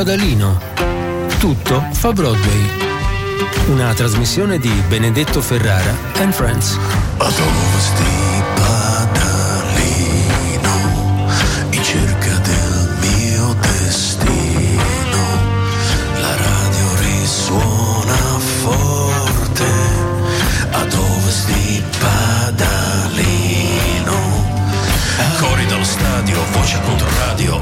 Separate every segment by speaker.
Speaker 1: Padalino. Tutto fa Broadway. Una trasmissione di Benedetto Ferrara and Friends.
Speaker 2: Ad ovest di Padalino, in cerca del mio destino, la radio risuona forte. Ad ovest di Padalino, cori dallo stadio, voce contro radio,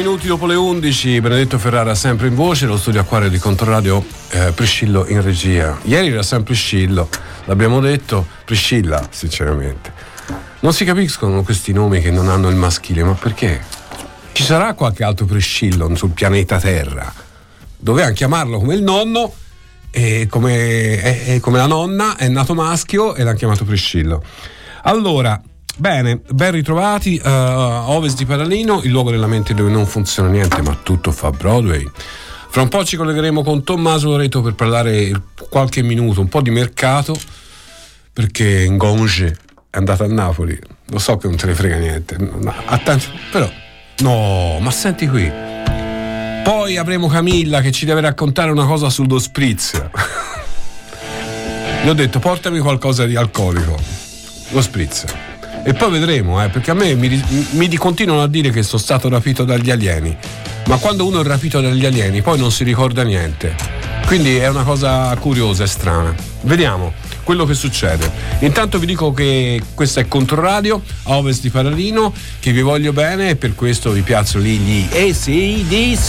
Speaker 3: minuti dopo le 11, Benedetto Ferrara sempre in voce, lo studio acquario di Controradio eh, Priscillo in regia. Ieri era sempre Priscillo, l'abbiamo detto, Priscilla sinceramente. Non si capiscono questi nomi che non hanno il maschile, ma perché? Ci sarà qualche altro Priscillo sul pianeta Terra? Dovevano chiamarlo come il nonno e come, e- e come la nonna è nato maschio e l'hanno chiamato Priscillo. Allora, bene, ben ritrovati eh, a ovest di Padalino, il luogo della mente dove non funziona niente, ma tutto fa Broadway. Fra un po' ci collegheremo con Tommaso Loreto per parlare qualche minuto, un po' di mercato, perché Ngonge è andato a Napoli. Lo so che non te ne frega niente, tanti- però no, ma senti qui. Poi avremo Camilla che ci deve raccontare una cosa sullo spritz. Gli ho detto portami qualcosa di alcolico, lo spritz. E poi vedremo, eh, perché a me mi, mi continuano a dire che sono stato rapito dagli alieni. Ma quando uno è rapito dagli alieni poi non si ricorda niente. Quindi è una cosa curiosa e strana. Vediamo quello che succede. Intanto vi dico che questa è Controradio a ovest di Paralino, che vi voglio bene e per questo vi piazzo lì gli ACDC.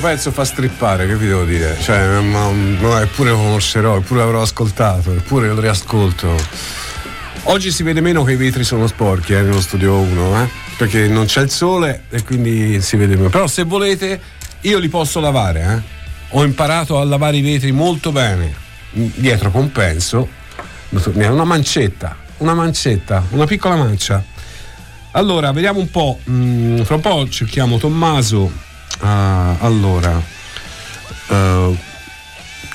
Speaker 3: Pezzo fa strippare, che vi devo dire? Cioè, ma, no, eppure lo conoscerò, eppure l'avrò ascoltato, eppure lo riascolto. Oggi si vede meno che i vetri sono sporchi eh, nello studio 1, eh? perché non c'è il sole e quindi si vede meno. Però se volete io li posso lavare, eh? Ho imparato a lavare i vetri molto bene. Dietro compenso, una mancetta, una mancetta, una piccola mancia. Allora, vediamo un po'. Mm, fra un po' cerchiamo Tommaso Ah, allora. Uh,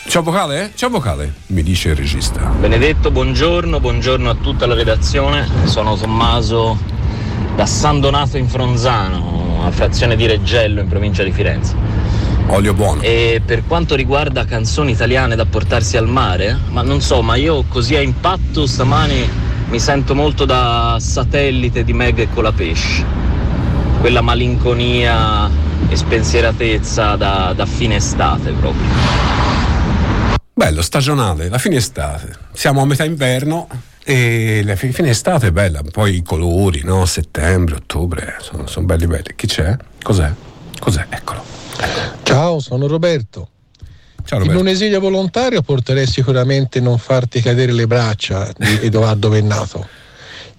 Speaker 3: ciao vocale? Ciao vocale, mi dice il regista.
Speaker 4: Benedetto, buongiorno, buongiorno a tutta la redazione. Sono Tommaso da San Donato in Fronzano, a frazione di Reggello in provincia di Firenze.
Speaker 3: Olio buono.
Speaker 4: E per quanto riguarda canzoni italiane da portarsi al mare, ma non so, ma io così a impatto stamani mi sento molto da satellite di Meg e Colapesce. Quella malinconia e spensieratezza da, da fine estate proprio.
Speaker 3: Bello, stagionale, la fine estate. Siamo a metà inverno e la fine estate è bella, poi i colori, no? Settembre, ottobre, sono, sono belli belli. Chi c'è? Cos'è? Cos'è? Eccolo.
Speaker 5: Ciao, sono Roberto.
Speaker 3: Ciao, Roberto.
Speaker 5: In un esilio volontario porterei sicuramente non farti cadere le braccia di Edoardo Bennato.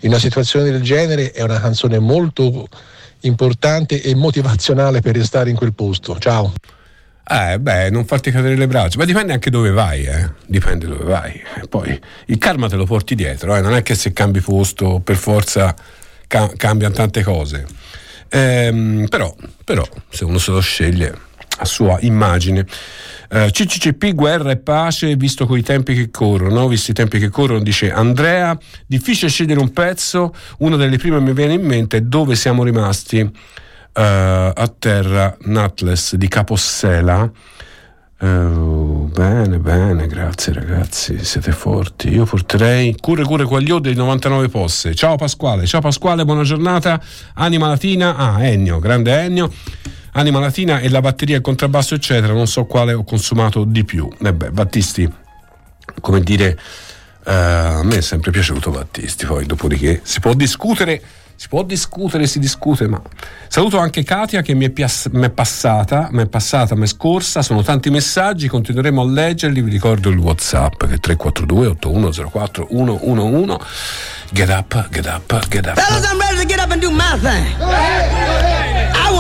Speaker 5: In una situazione del genere è una canzone molto importante e motivazionale per restare in quel posto. Ciao.
Speaker 3: Eh, beh, non farti cadere le braccia, ma dipende anche dove vai, eh. Dipende dove vai. poi il karma te lo porti dietro, eh. Non è che se cambi posto per forza ca- cambiano tante cose. Ehm, però, però, se uno se lo sceglie sua immagine. Uh, eh, CCCP, guerra e pace, visto coi tempi che corrono, visto i tempi che corrono, dice Andrea, difficile scegliere un pezzo, una delle prime mi viene in mente dove siamo rimasti uh, a terra Nutless di Capossela. Uh, bene, bene, grazie ragazzi, siete forti. Io porterei Curre Curre Quaglio dei 99 posse. Ciao Pasquale, ciao Pasquale, buona giornata. Anima Latina, ah Ennio, grande Ennio. Anima Latina e la batteria, il contrabbasso, eccetera, non so quale ho consumato di più. E beh, Battisti, come dire, uh, a me è sempre piaciuto Battisti, poi dopodiché si può discutere si può discutere, si discute, ma saluto anche Katia che mi è, piass- mi è passata, mi è passata, mi è scorsa, sono tanti messaggi, continueremo a leggerli, vi ricordo il Whatsapp che è 342 8104 111. Get up, get up, get up.
Speaker 6: Fellas, I'm ready to get up and do my thing.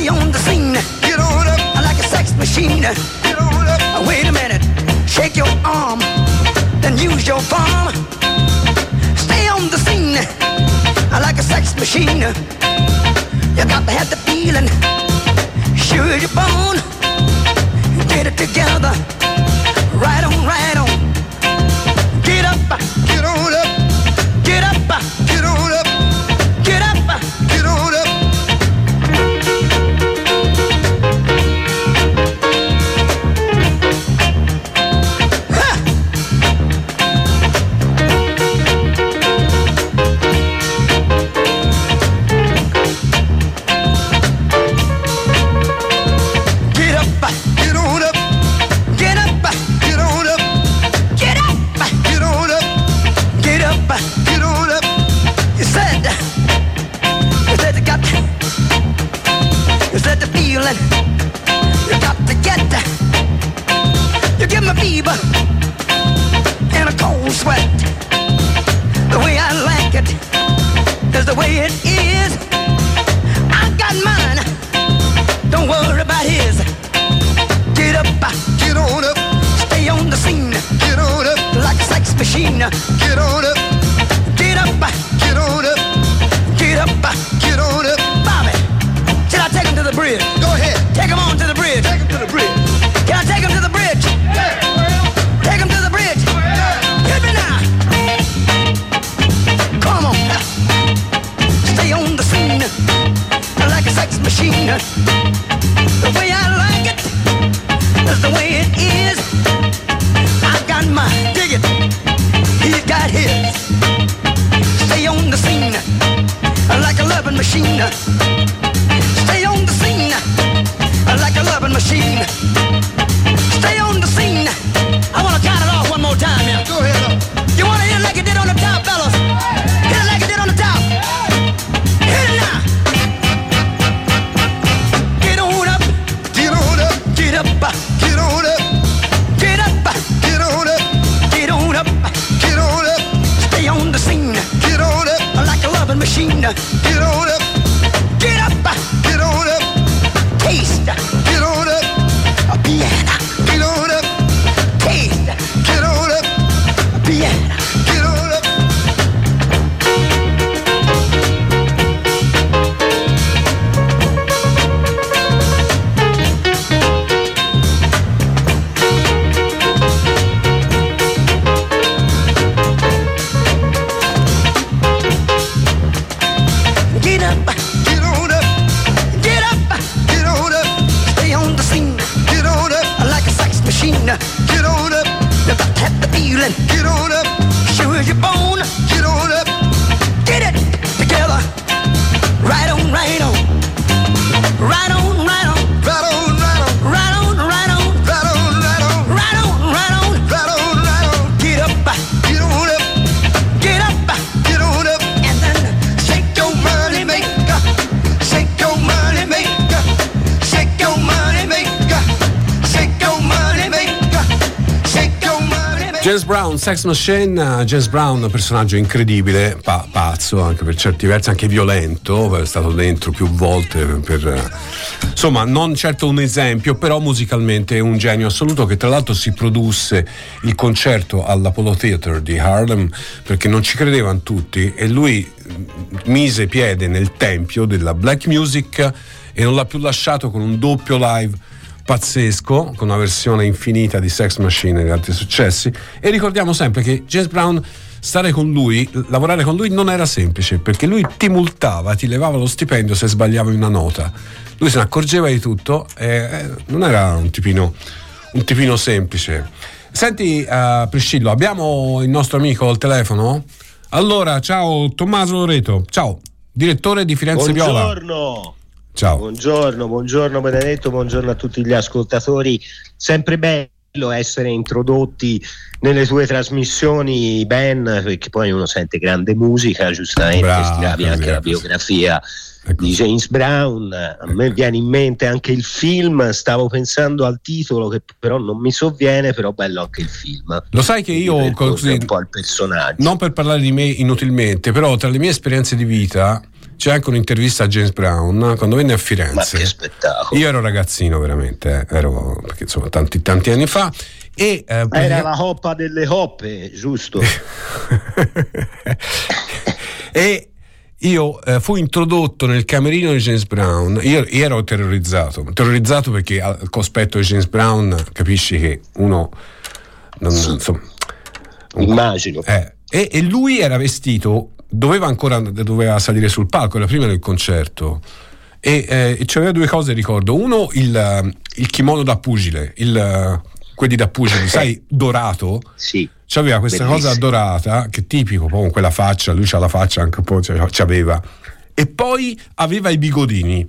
Speaker 6: Stay on the scene. Get on up. Like a sex machine. Get on up. Wait a minute. Shake your arm. Then use your palm. Stay on the scene like a sex machine. You got to have the feeling, sure your bone. Get it together, right on, right on. Get up, get on up, get up, Get Sex Machine,
Speaker 3: James Brown, personaggio incredibile, pa- pazzo anche per certi versi, anche violento, è stato dentro più volte per, insomma non certo un esempio, però musicalmente è un genio assoluto che tra l'altro si produsse il concerto all'Apollo Theater di Harlem perché non ci credevano tutti e lui mm, mise piede nel tempio della black music e non l'ha più lasciato con un doppio live pazzesco con una versione infinita di Sex Machine e altri successi. E ricordiamo sempre che James Brown stare con lui, lavorare con lui non era semplice perché lui ti multava, ti levava lo stipendio se sbagliavi una nota. Lui se ne accorgeva di tutto e eh, non era un tipino, un tipino semplice. Senti uh, Priscillo abbiamo il nostro amico al telefono? allora ciao Tommaso Loreto. Ciao direttore di Firenze Viola.
Speaker 7: Buongiorno.
Speaker 3: Ciao
Speaker 7: Buongiorno, buongiorno Benedetto, buongiorno a tutti gli ascoltatori. Sempre bello essere introdotti nelle tue trasmissioni, Ben, perché poi uno sente grande musica, giustamente
Speaker 3: Bravo, così,
Speaker 7: anche la
Speaker 3: ecco.
Speaker 7: biografia
Speaker 3: Ecco.
Speaker 7: di James Brown. A me viene in mente anche il film, stavo pensando al titolo che però non mi sovviene, però bello anche il film.
Speaker 3: Lo sai che io così,
Speaker 7: un po' il personaggio.
Speaker 3: non per parlare di me inutilmente, però tra le mie esperienze di vita c'è anche un'intervista a James Brown quando venne a
Speaker 7: Ma che
Speaker 3: Firenze.
Speaker 7: spettacolo.
Speaker 3: Io ero ragazzino veramente, eh, ero perché insomma tanti, tanti anni fa e eh,
Speaker 7: Era la coppa delle coppe, giusto?
Speaker 3: e io eh, fui introdotto nel camerino di James Brown. Io, io ero terrorizzato, terrorizzato perché al cospetto di James Brown capisci che uno non, insomma,
Speaker 7: Immagino.
Speaker 3: Eh, e, e lui era vestito, doveva ancora doveva salire sul palco, era prima del concerto. E, eh, e c'aveva due cose, ricordo. Uno, il, il kimono da pugile, il, quelli da pugile, sai, dorato.
Speaker 7: Sì.
Speaker 3: C'aveva questa
Speaker 7: Bellissimo.
Speaker 3: cosa dorata, che è tipico, poi con quella faccia, lui c'ha la faccia anche un po', c'aveva. E poi aveva i bigodini.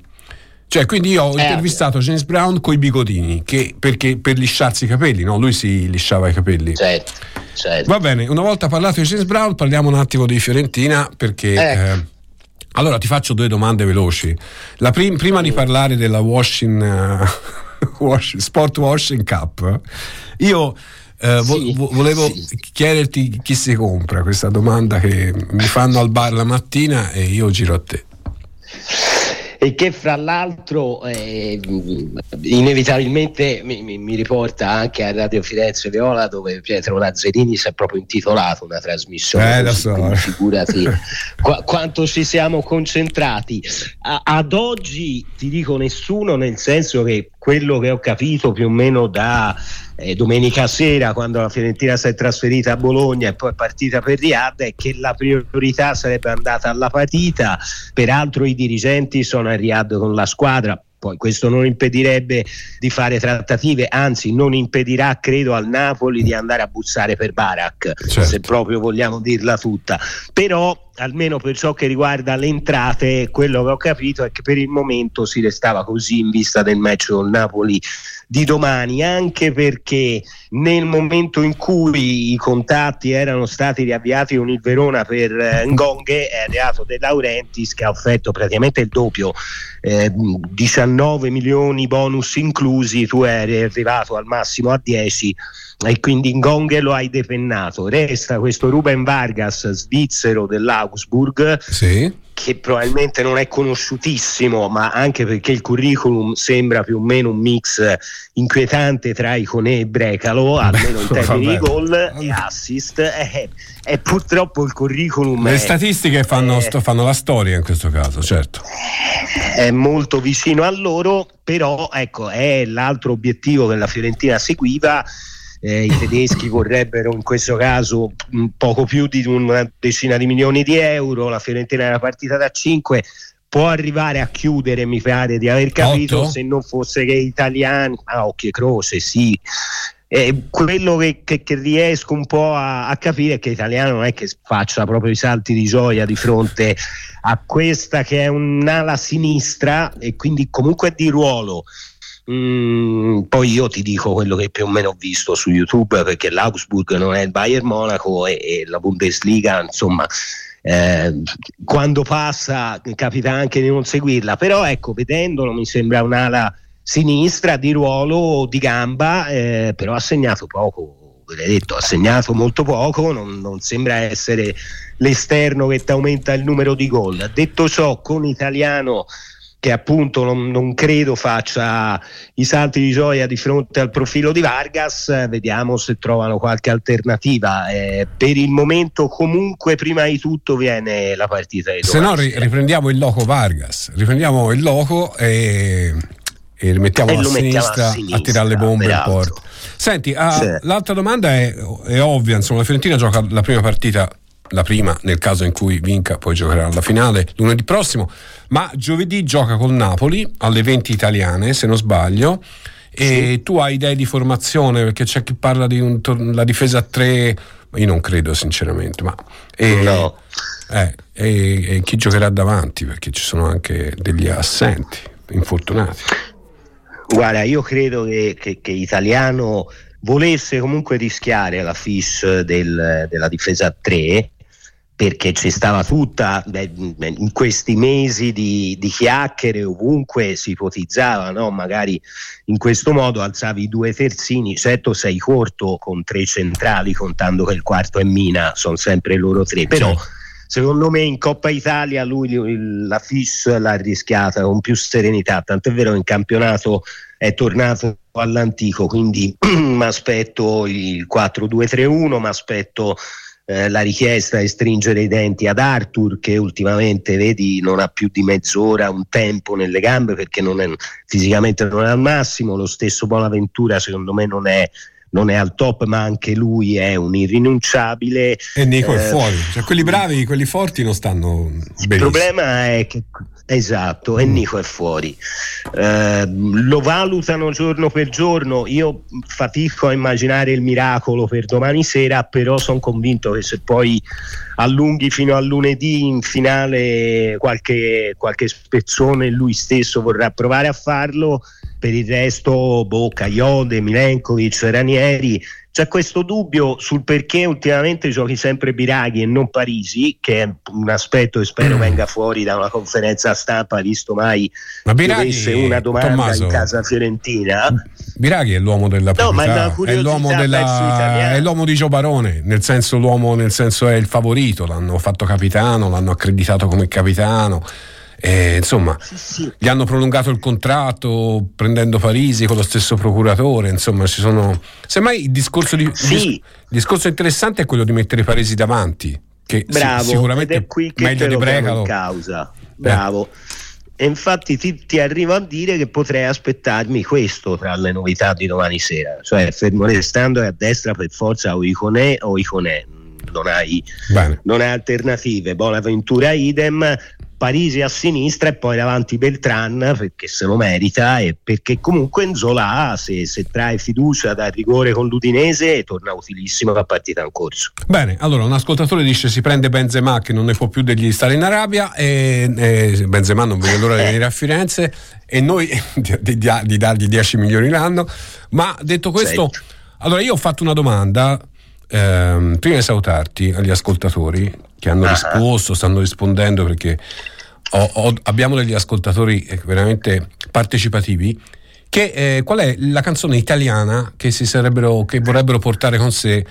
Speaker 3: Cioè, quindi io ho
Speaker 7: Eh,
Speaker 3: intervistato James Brown coi bigodini, che, perché per lisciarsi i capelli, no? Lui si lisciava i capelli.
Speaker 7: Certo, certo.
Speaker 3: Va bene, una volta parlato di James Brown, parliamo un attimo di Fiorentina perché.
Speaker 7: Ecco.
Speaker 3: eh, allora ti faccio due domande veloci. La prim- prima di parlare della washing, eh, wash- Sport Washing Cup, io eh, vo-
Speaker 7: Sì,
Speaker 3: vo- volevo
Speaker 7: sì.
Speaker 3: chiederti chi si compra questa domanda che mi fanno al bar la mattina e io giro a te.
Speaker 7: E che fra l'altro eh, inevitabilmente mi, mi- mi riporta anche a Radio Firenze Viola dove Pietro Lazzarini si è proprio intitolato una trasmissione.
Speaker 3: Eh, lo so,
Speaker 7: quindi. Figurati qua- quanto ci siamo concentrati. A- ad oggi ti dico nessuno, nel senso che quello che ho capito più o meno da eh, domenica sera quando la Fiorentina si è trasferita a Bologna e poi è partita per Riyadh è che la priorità sarebbe andata alla partita peraltro i dirigenti sono a Riyadh con la squadra poi questo non impedirebbe di fare trattative, anzi non impedirà credo al Napoli di andare a bussare per Barak,
Speaker 3: Certo.
Speaker 7: se proprio vogliamo dirla tutta. Però almeno per ciò che riguarda le entrate, quello che ho capito è che per il momento si restava così in vista del match con Napoli di domani, anche perché nel momento in cui i contatti erano stati riavviati con il Verona per eh, Ngonghe è arrivato De Laurentiis che ha offerto praticamente il doppio, eh, 19 milioni bonus inclusi, tu eri arrivato al massimo a 10 e quindi Ngonghe lo hai depennato. Resta questo Ruben Vargas, svizzero dell'Augsburg,
Speaker 3: Sì.
Speaker 7: che probabilmente non è conosciutissimo, ma anche perché il curriculum sembra più o meno un mix inquietante tra Icone e Brecalo, almeno in termini di gol e assist. E, e purtroppo il curriculum
Speaker 3: Le
Speaker 7: è,
Speaker 3: statistiche fanno,
Speaker 7: eh,
Speaker 3: sto- fanno la storia in questo caso, certo.
Speaker 7: è molto vicino a loro, però ecco, è l'altro obiettivo che la Fiorentina seguiva. Eh, I tedeschi vorrebbero in questo caso un poco più di una decina di milioni di euro, la Fiorentina era partita da 5, può arrivare a chiudere, mi pare di aver capito,
Speaker 3: Otto?
Speaker 7: se non fosse che italiani, a occhio e croce, sì. Eh, quello che, che- che riesco un po' a, a capire è che l'italiano non è che faccia proprio i salti di gioia di fronte a questa che è un'ala sinistra e quindi comunque è di ruolo. Mm, poi io ti dico quello che più o meno ho visto su YouTube perché l'Augsburg non è il Bayern Monaco e, e la Bundesliga, insomma, eh, quando passa capita anche di non seguirla, però ecco, vedendolo mi sembra un'ala sinistra di ruolo di gamba, eh, però ha segnato poco, ve l'hai detto, ha segnato molto poco, non, non sembra essere l'esterno che ti aumenta il numero di gol. Detto ciò, con italiano che appunto non, non credo faccia i salti di gioia di fronte al profilo di Vargas, vediamo se trovano qualche alternativa. Eh, per il momento comunque prima di tutto viene la partita di
Speaker 3: Se no ri- riprendiamo il loco Vargas, riprendiamo il loco e, e
Speaker 7: E
Speaker 3: a
Speaker 7: lo mettiamo a
Speaker 3: sinistra, a,
Speaker 7: sinistra,
Speaker 3: tirare le bombe in porta. Senti, ah,
Speaker 7: Sì.
Speaker 3: l'altra domanda è, è ovvia, insomma, la Fiorentina gioca la prima partita, la prima nel caso in cui vinca, poi giocherà la finale lunedì prossimo, ma giovedì gioca col Napoli alle 20 italiane, se non sbaglio. E tu hai idee di formazione perché c'è chi parla di un tor- la difesa a tre, io non credo sinceramente, ma e-
Speaker 7: No.
Speaker 3: eh, e, e chi giocherà davanti perché ci sono anche degli assenti, infortunati.
Speaker 7: Guarda, io credo che, che, che Italiano volesse comunque rischiare la fish del- della difesa a 3 perché ci stava tutta beh, in questi mesi di, di chiacchiere ovunque si ipotizzava no? magari in questo modo alzavi i due terzini certo sei corto con tre centrali contando che il quarto è Mina sono sempre loro tre però secondo me in Coppa Italia lui la Fish l'ha rischiata con più serenità tant'è vero che in campionato è tornato all'antico quindi mi aspetto il 4-2-3-1 mi aspetto eh, la richiesta di stringere i denti ad Arthur che ultimamente vedi non ha più di mezz'ora un tempo nelle gambe perché non è, fisicamente non è al massimo. Lo stesso Bonaventura secondo me non è, non è al top ma anche lui è un irrinunciabile.
Speaker 3: E Nico è
Speaker 7: Eh,
Speaker 3: fuori, cioè quelli bravi, quelli forti non stanno
Speaker 7: il
Speaker 3: benissimo.
Speaker 7: problema è che esatto, e
Speaker 3: Mm.
Speaker 7: Nico è fuori. Eh, lo valutano giorno per giorno. Io fatico a immaginare il miracolo per domani sera, però sono convinto che se poi allunghi fino a lunedì in finale qualche, qualche spezzone lui stesso vorrà provare a farlo. Per il resto, Bocca, Iode, Milenkovic, Ranieri. C'è questo dubbio sul perché ultimamente giochi sempre Biraghi e non Parisi, che è un aspetto che spero venga fuori da una conferenza stampa, visto mai
Speaker 3: Ma Biraghi,
Speaker 7: una domanda
Speaker 3: Tommaso,
Speaker 7: in casa fiorentina.
Speaker 3: Biraghi è l'uomo della
Speaker 7: No,
Speaker 3: proprietà,
Speaker 7: una
Speaker 3: è l'uomo, della, è l'uomo di Gio Barone, nel senso l'uomo nel senso è il favorito, l'hanno fatto capitano, l'hanno accreditato come capitano. E, insomma,
Speaker 7: Sì, sì.
Speaker 3: gli hanno prolungato il contratto prendendo Parisi con lo stesso procuratore. Insomma, ci sono. Semmai il discorso, di,
Speaker 7: Sì.
Speaker 3: dis- il discorso interessante è quello di mettere Parisi davanti. Che
Speaker 7: Bravo,
Speaker 3: sicuramente
Speaker 7: ed è qui che
Speaker 3: meglio di
Speaker 7: lo chiamo
Speaker 3: Brecalo.
Speaker 7: in causa. Bravo. E infatti ti, ti arrivo a dire che potrei aspettarmi questo tra le novità di domani sera, cioè fermo restando a destra per forza o Iconè o Iconè, non hai non hai alternative. Bonaventura idem. Parisi a sinistra e poi davanti Beltran perché se lo merita e perché comunque Nzola se, se trae fiducia dal rigore con l'Udinese torna utilissimo la partita in corso.
Speaker 3: Bene, allora un ascoltatore dice si prende Benzema che non ne può più degli stare in Arabia e, e Benzema non vede l'ora di venire a Firenze e noi di, di, di dargli 10 milioni l'anno, ma detto questo,
Speaker 7: Certo.
Speaker 3: allora io ho fatto una domanda ehm, prima di salutarti agli ascoltatori che hanno
Speaker 7: Ah.
Speaker 3: risposto, stanno rispondendo perché ho- ho- abbiamo degli ascoltatori eh, veramente partecipativi. Che, eh, qual è la canzone italiana che, si sarebbero, che vorrebbero portare con sé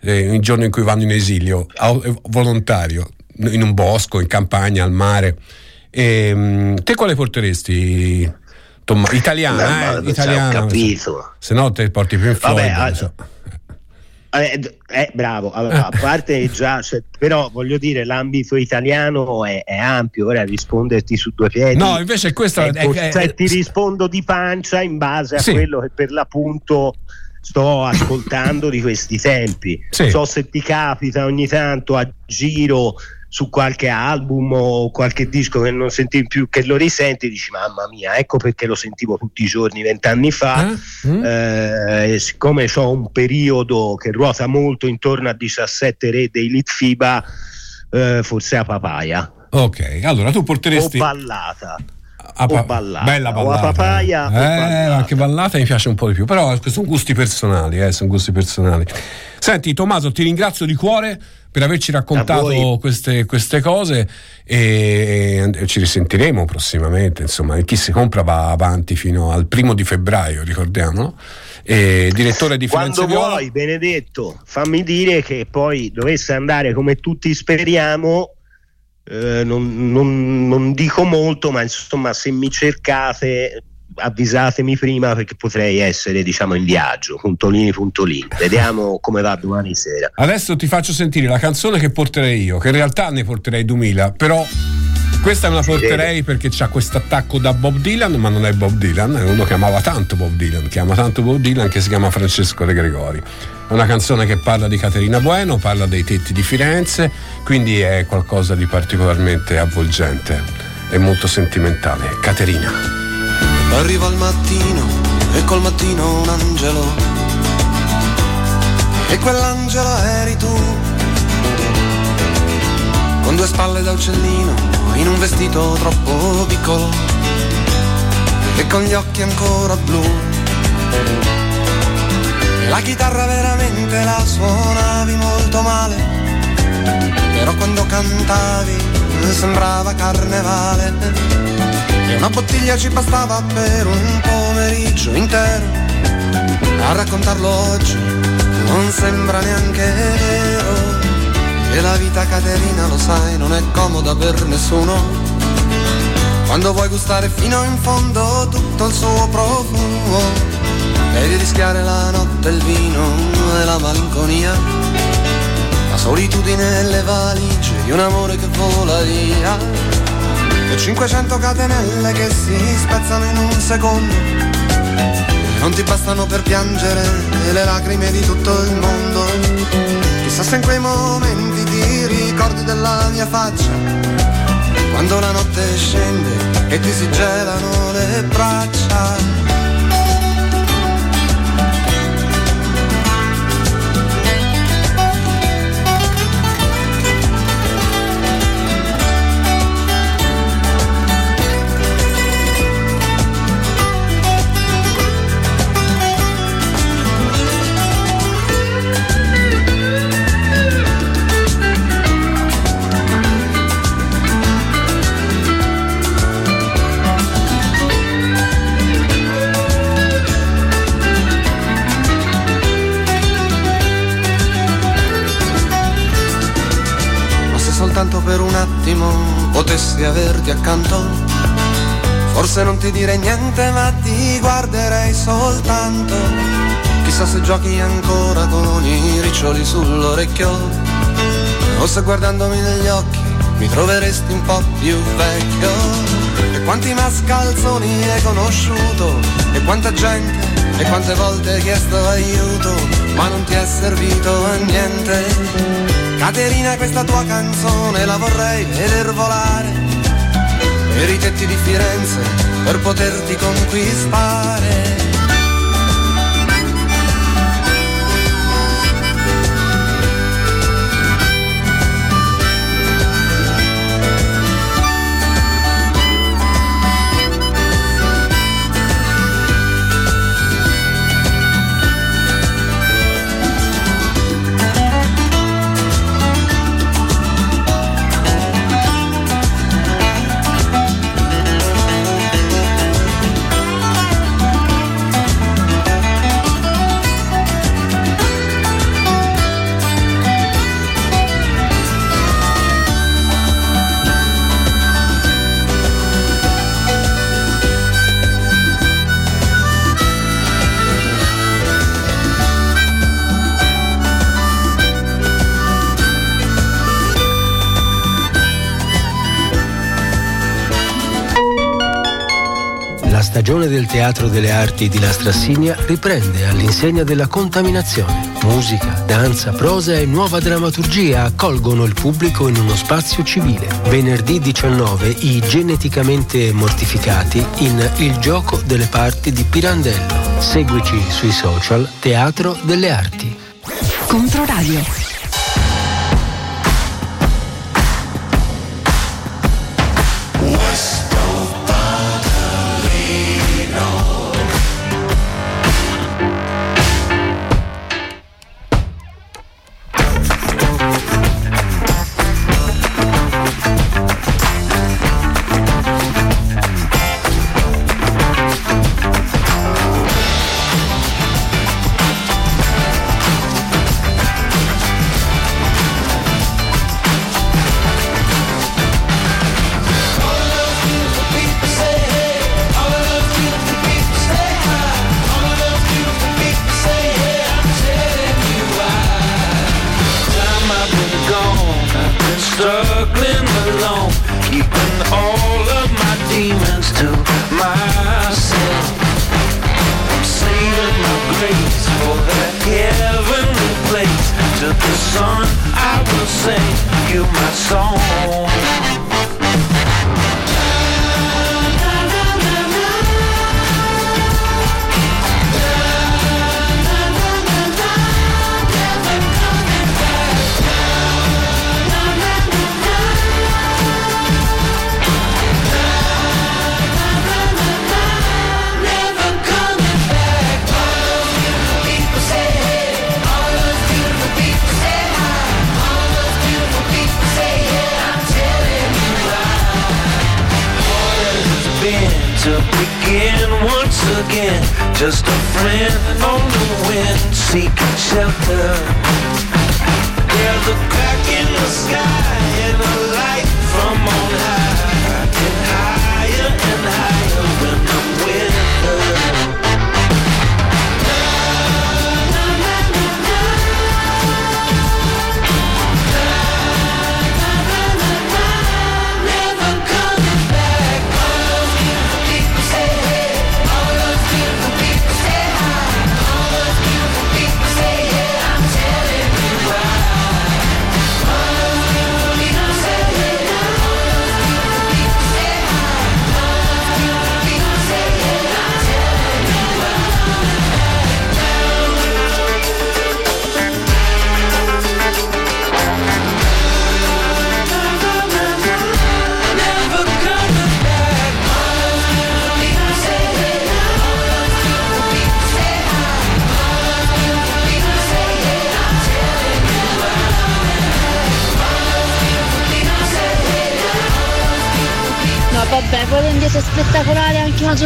Speaker 3: eh, il giorno in cui vanno in esilio, au- eh, volontario, in un bosco, in campagna, al mare? Ehm, te quale porteresti? Tomma- italiana, eh, italiana.
Speaker 7: ho capito.
Speaker 3: Se no te porti più in
Speaker 7: Vabbè,
Speaker 3: Floyd.
Speaker 7: ah,
Speaker 3: non so.
Speaker 7: Eh, d- eh, bravo, allora, a parte già, cioè, però voglio dire, l'ambito italiano è, è ampio, ora risponderti su due piedi.
Speaker 3: No, invece questo è,
Speaker 7: Ecco,
Speaker 3: è-
Speaker 7: cioè,
Speaker 3: è-
Speaker 7: ti rispondo di pancia in base a
Speaker 3: Sì.
Speaker 7: quello che per l'appunto sto ascoltando di questi tempi.
Speaker 3: Sì.
Speaker 7: So se ti capita ogni tanto a giro su qualche album o qualche disco che non sentivi più, che lo risenti, dici mamma mia, ecco perché lo sentivo tutti i giorni vent'anni fa.
Speaker 3: Eh? Mm?
Speaker 7: Eh, siccome ho un periodo che ruota molto intorno a 17 re dei Litfiba, eh, forse a papaya
Speaker 3: Ok, allora tu porteresti
Speaker 7: o ballata.
Speaker 3: a
Speaker 7: o ballata,
Speaker 3: bella
Speaker 7: o a
Speaker 3: ballata.
Speaker 7: papaya
Speaker 3: eh,
Speaker 7: ballata.
Speaker 3: anche ballata mi piace un po' di più, però sono gusti personali, eh, sono gusti personali. Senti Tommaso, ti ringrazio di cuore per averci raccontato queste, queste cose e, e ci risentiremo prossimamente, insomma, e chi si compra va avanti fino al primo di febbraio, ricordiamolo. E direttore di Firenze
Speaker 7: Quando
Speaker 3: Viola.
Speaker 7: vuoi, Benedetto, fammi dire che poi dovesse andare come tutti speriamo. eh, non, non- non dico molto, ma insomma, se mi cercate, avvisatemi prima perché potrei essere, diciamo, in viaggio. Puntolini, puntolini. Vediamo come va domani sera.
Speaker 3: Adesso ti faccio sentire la canzone che porterei io, che in realtà ne porterei 2000, però questa me la porterei perché c'ha questo attacco da Bob Dylan, ma non è Bob Dylan, è uno che amava tanto Bob Dylan, che ama tanto Bob Dylan, che si chiama Francesco De Gregori. È una canzone che parla di Caterina Bueno, parla dei tetti di Firenze, quindi è qualcosa di particolarmente avvolgente e molto sentimentale. Caterina.
Speaker 8: Arriva il mattino e col mattino un angelo. E quell'angelo eri tu. Con due spalle da uccellino, in un vestito troppo piccolo. E con gli occhi ancora blu. La chitarra veramente la suonavi molto male. Però quando cantavi sembrava carnevale. E una bottiglia ci bastava per un pomeriggio intero. A raccontarlo oggi non sembra neanche vero. E la vita Caterina, lo sai, non è comoda per nessuno. Quando vuoi gustare fino in fondo tutto il suo profumo, devi rischiare la notte, il vino e la malinconia. Solitudine le valigie di un amore che vola via. E 500 catenelle che si spezzano in un secondo. Non ti bastano per piangere le lacrime di tutto il mondo. Chissà se in quei momenti ti ricordi della mia faccia. Quando la notte scende e ti si gelano le braccia. Potessi averti accanto, forse non ti direi niente, ma ti guarderei soltanto. Chissà se giochi ancora con i riccioli sull'orecchio, o se guardandomi negli occhi mi troveresti un po' più vecchio. E quanti mascalzoni hai conosciuto, e quanta gente, e quante volte hai chiesto aiuto, ma non ti è servito a niente. Caterina, questa tua canzone la vorrei veder volare per i tetti di Firenze per poterti conquistare.
Speaker 1: Stagione del Teatro delle Arti di La Strassigna riprende all'insegna della contaminazione. Musica, danza, prosa e nuova drammaturgia accolgono il pubblico in uno spazio civile. Venerdì 19 i geneticamente mortificati in Il gioco delle parti di Pirandello. Seguici sui social Teatro delle Arti.
Speaker 9: Controradio.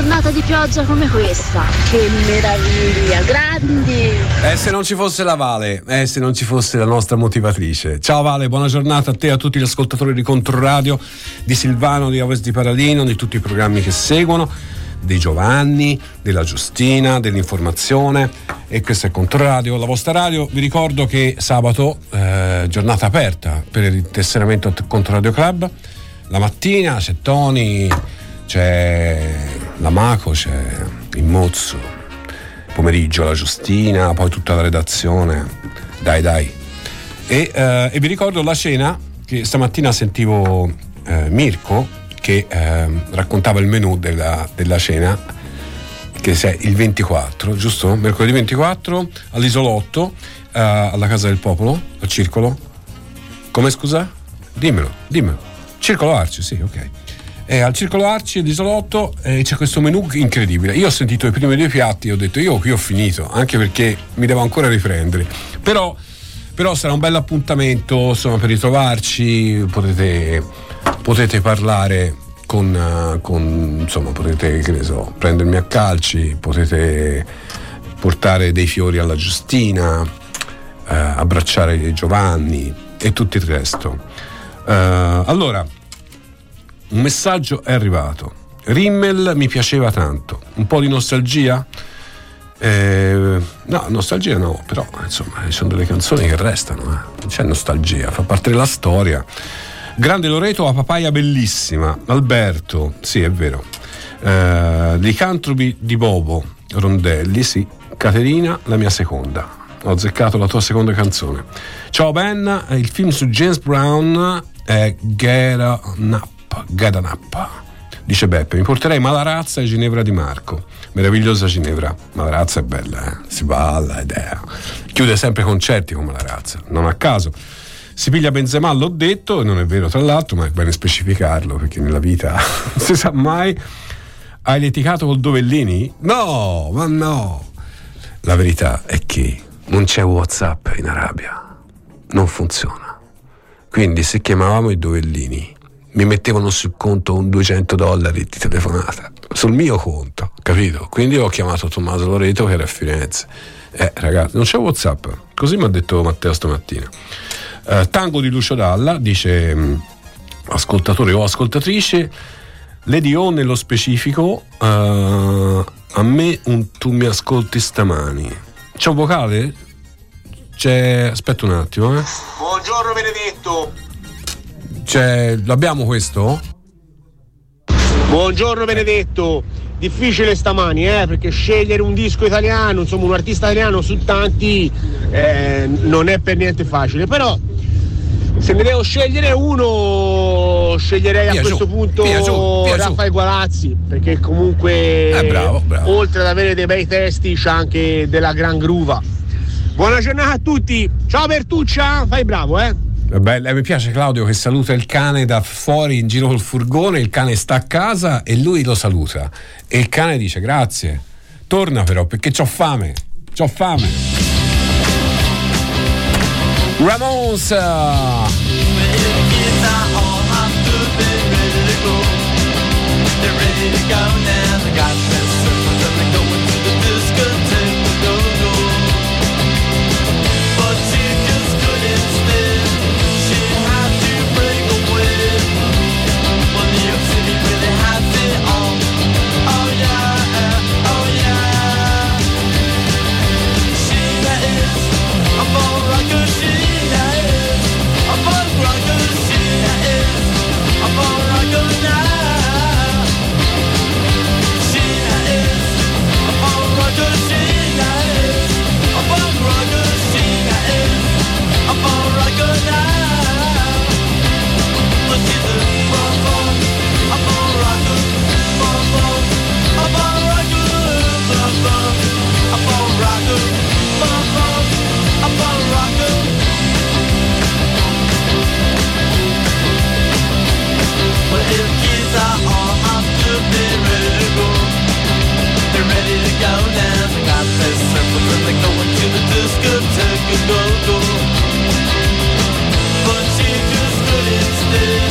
Speaker 10: Giornata di pioggia come questa. Che meraviglia, grandi!
Speaker 3: Eh, se non ci fosse la Vale, eh, se non ci fosse la nostra motivatrice. Ciao Vale, buona giornata a te e a tutti gli ascoltatori di Controradio, di Silvano, di Ovest di Paradino, di tutti i programmi che seguono, di Giovanni, della Giustina, dell'informazione. E questo è Controradio, la vostra radio. Vi ricordo che sabato, eh, giornata aperta per il tesseramento Controradio Club. La mattina c'è Tony, c'è la Maco, c'è il Mozzo, pomeriggio la Giustina, poi tutta la redazione. Dai, dai. E, eh, e vi ricordo la cena che stamattina sentivo eh, Mirko che ehm, raccontava il menù della, della cena che è il 24, giusto? Mercoledì 24 all'isolotto, eh, alla Casa del Popolo, al Circolo. Come scusa? Dimmelo, dimmelo. Circolo Arci, sì, ok. E al Circolo Arci all'isolotto eh, c'è questo menù incredibile. Io ho sentito i primi due piatti e ho detto io qui ho finito, anche perché mi devo ancora riprendere. Però, però sarà un bel appuntamento, insomma, per ritrovarci, potete, potete parlare con, eh, con, insomma potete so, prendermi a calci, potete portare dei fiori alla Giustina, eh, abbracciare Giovanni e tutto il resto. Eh, allora, un messaggio è arrivato. Rimmel mi piaceva tanto, un po' di nostalgia? Eh, no, nostalgia no, però insomma ci sono delle canzoni che restano, eh. c'è nostalgia, fa parte della storia. Grande Loreto a papaya bellissima. Alberto, sì, è vero. Eh, Licantropi di Bobo, Rondelli, sì. Caterina, la mia seconda. Ho azzeccato la tua seconda canzone. Ciao Ben, il film su James Brown è Get Up, Get Up. Dice Beppe, mi porterei Malarazza e Ginevra di Marco. Meravigliosa Ginevra. Malarazza è bella, eh? si balla ed. Chiude sempre concerti con Malarazza, non a caso. Si piglia Benzema, l'ho detto, non è vero tra l'altro, ma è bene specificarlo perché nella vita non si sa mai. Hai litigato col Dovellini? No, ma no. La verità è che non c'è WhatsApp in Arabia. Non funziona. Quindi se chiamavamo i Dovellini mi mettevano sul conto un 200 dollari di telefonata sul mio conto, capito? Quindi ho chiamato Tommaso Loreto che era a Firenze. Eh, ragazzi, non c'è WhatsApp. Così mi ha detto Matteo stamattina. Eh, Tango di Lucio Dalla dice mh, ascoltatore o ascoltatrice Lady O nello specifico eh, a me un tu mi ascolti stamani c'è un vocale? c'è aspetta un attimo eh.
Speaker 11: Buongiorno Benedetto.
Speaker 3: C'è l'abbiamo questo?
Speaker 11: Buongiorno Benedetto. Difficile stamani, eh, perché scegliere un disco italiano, insomma un artista italiano su tanti eh, non è per niente facile, però se ne devo scegliere uno sceglierei
Speaker 3: Via
Speaker 11: a questo punto
Speaker 3: via.
Speaker 11: Raffaele Gualazzi, perché comunque
Speaker 3: Eh, bravo, bravo.
Speaker 11: oltre ad avere dei bei testi c'ha anche della gran gruva. Buona giornata a tutti, ciao Bertuccia, fai bravo eh.
Speaker 3: Vabbè, eh, mi piace Claudio che saluta il cane da fuori in giro col furgone, il cane sta a casa e lui lo saluta. E il cane dice grazie. Torna però perché c'ho fame. C'ho fame. Ramones!
Speaker 12: Sheena is a born rocker. Sheena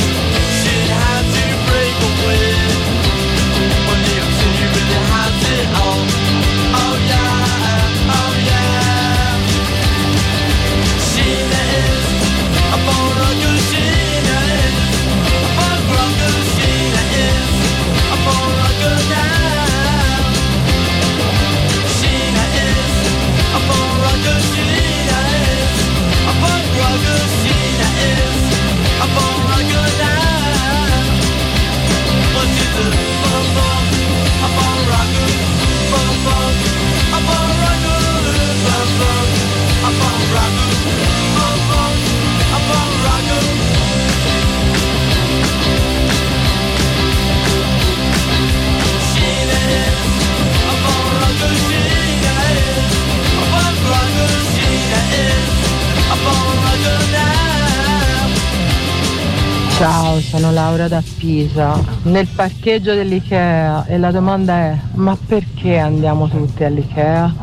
Speaker 13: Ciao, sono Laura da Pisa, nel parcheggio dell'Ikea e la domanda è ma perché andiamo tutti all'Ikea?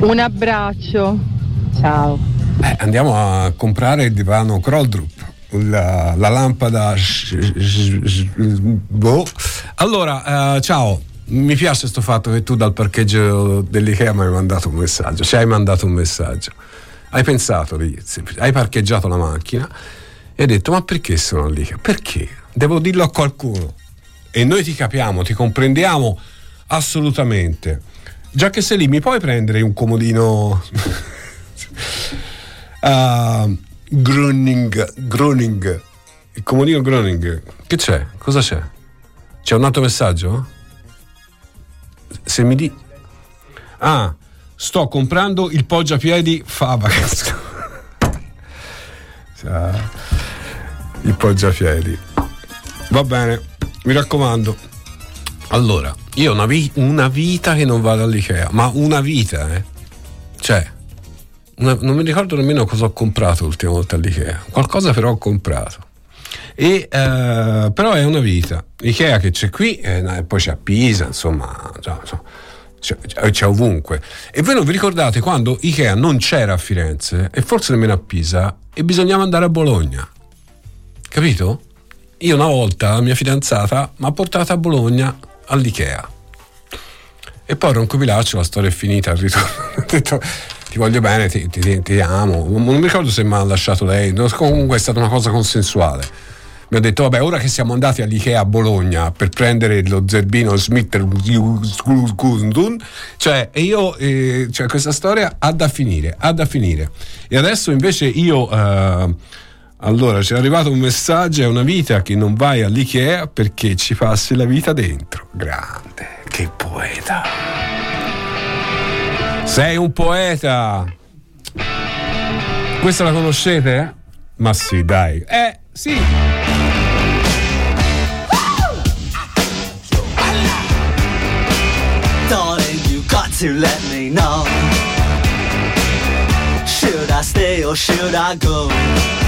Speaker 13: Un abbraccio, ciao.
Speaker 3: Eh, andiamo a comprare il divano Croldrup. La, la lampada boh. allora eh, ciao mi piace questo fatto che tu dal parcheggio dell'Ikea mi hai mandato un messaggio ci hai mandato un messaggio hai pensato hai parcheggiato la macchina e hai detto ma perché sono all'Ikea perché devo dirlo a qualcuno e noi ti capiamo ti comprendiamo assolutamente già che sei lì mi puoi prendere un comodino uh, Groning, Groning, il comodino Groning. Che c'è? Cosa c'è? C'è un altro messaggio? Se mi di... Ah, sto comprando il poggiapiedi Fabacas. il poggiapiedi. Va bene, mi raccomando. Allora, io una, vi- una vita che non vado all'Ikea, ma una vita, eh. Cioè, una- non mi ricordo nemmeno cosa ho comprato l'ultima volta all'Ikea. Qualcosa però ho comprato. E, eh, però è una vita. Ikea che c'è qui, eh, poi c'è a Pisa, insomma, insomma, c'è, c'è- c'è ovunque. E voi non vi ricordate quando Ikea non c'era a Firenze e forse nemmeno a Pisa e bisognava andare a Bologna? Capito? Io una volta la mia fidanzata mi ha portato a Bologna all'Ikea. E poi a Ronco Pilaccio la storia è finita, al ritorno. Ho detto ti voglio bene, ti, ti- ti amo. Non mi ricordo se mi ha lasciato lei, comunque è stata una cosa consensuale. Mi ha detto, vabbè, ora che siamo andati all'Ikea a Bologna per prendere lo zerbino Smith cioè, io, eh, cioè, questa storia ha da finire, ha da finire. E adesso invece io, eh, allora, ci è arrivato un messaggio, è una vita che non vai all'Ikea perché ci passi la vita dentro. Grande, che poeta. Sei un poeta. Questa la conoscete? Ma sì, dai. Eh, sì.
Speaker 14: To let me know. Should I stay or should I go?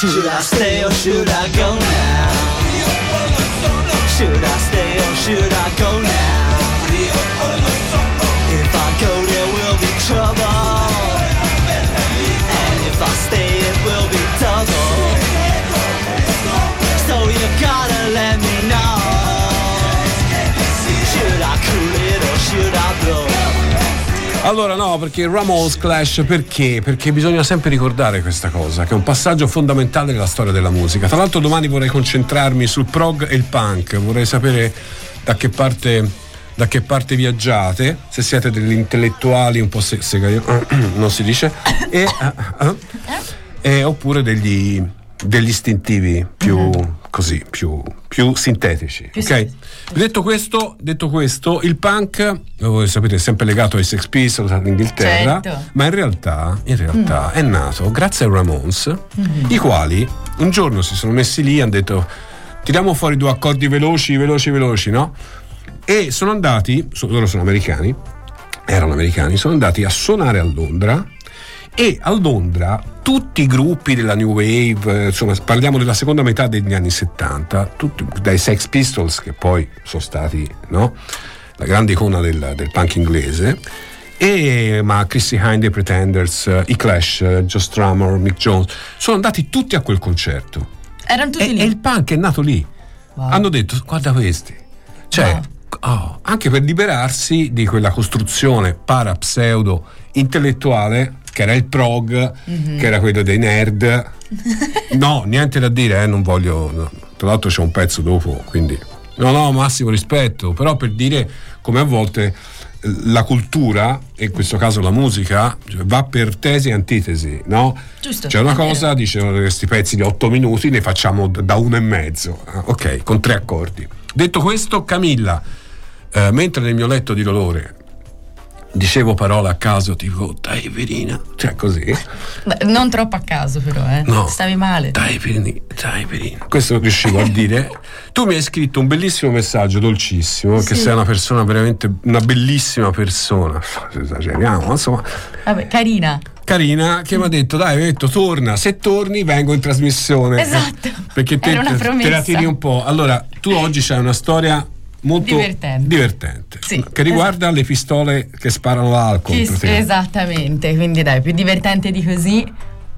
Speaker 14: Should I stay or should I go now? Should I stay or should I go now? If I go there will be trouble
Speaker 3: Allora no, perché Ramones Clash perché? Perché bisogna sempre ricordare questa cosa, che è un passaggio fondamentale nella storia della musica. Tra l'altro domani vorrei concentrarmi sul prog e il punk, vorrei sapere da che parte da che parte viaggiate, se siete degli intellettuali un po' se, non si dice, e, eh, eh, e oppure degli, degli istintivi più così, più, più sintetici. ok? Detto questo, detto questo, il punk, voi sapete, è sempre legato ai Sex Pistols, all'Inghilterra,
Speaker 15: Certo.
Speaker 3: ma in realtà, in realtà è nato grazie ai Ramones, i quali un giorno si sono messi lì e hanno detto tiriamo fuori due accordi veloci, veloci, veloci, no? E sono andati, loro sono americani, erano americani, sono andati a suonare a Londra e a Londra tutti i gruppi della New Wave, eh, insomma parliamo della seconda metà degli anni 70, tutti- dai Sex Pistols che poi sono stati no? la grande icona del, del punk inglese, e, ma Chrissy Hynde, i Pretenders, eh, i Clash, eh, Joe Strummer, Mick Jones, sono andati tutti a quel concerto.
Speaker 15: Erano tutti
Speaker 3: E,
Speaker 15: lì.
Speaker 3: e il punk è nato lì. Hanno detto, guarda questi. Cioè, oh, anche per liberarsi di quella costruzione para-pseudo intellettuale che era il prog,
Speaker 15: Mhm.
Speaker 3: che era quello dei nerd. No, niente da dire, eh, non voglio. no. Tra l'altro c'è un pezzo dopo, quindi. No, no, massimo rispetto, però per dire come a volte eh, la cultura, e in questo caso la musica, cioè, va per tesi e antitesi, no?
Speaker 15: Giusto,
Speaker 3: C'è una cosa, dicevano questi pezzi di otto minuti, ne facciamo da uno e mezzo, Ah, ok, con tre accordi. Detto questo, Camilla, eh, mentre nel mio letto di dolore dicevo parole a caso tipo dai Verina, cioè così,
Speaker 15: Beh, Non troppo a caso, però, eh.
Speaker 3: No.
Speaker 15: Stavi male.
Speaker 3: dai Verina, dai Verina, questo riuscivo a dire. Tu mi hai scritto un bellissimo messaggio, dolcissimo, che
Speaker 15: Sì.
Speaker 3: sei una persona veramente, una bellissima persona, esageriamo, ma insomma,
Speaker 15: Vabbè, carina.
Speaker 3: carina che mi ha detto dai, mi ha detto torna, se torni vengo in trasmissione.
Speaker 15: Esatto.
Speaker 3: Perché te, te- la tiri un po'. Allora, tu oggi c'hai una storia molto
Speaker 15: Divertente.
Speaker 3: divertente,
Speaker 15: Sì,
Speaker 3: che riguarda le pistole che sparano l'alcol.
Speaker 15: Che- esattamente, quindi dai, più divertente di così.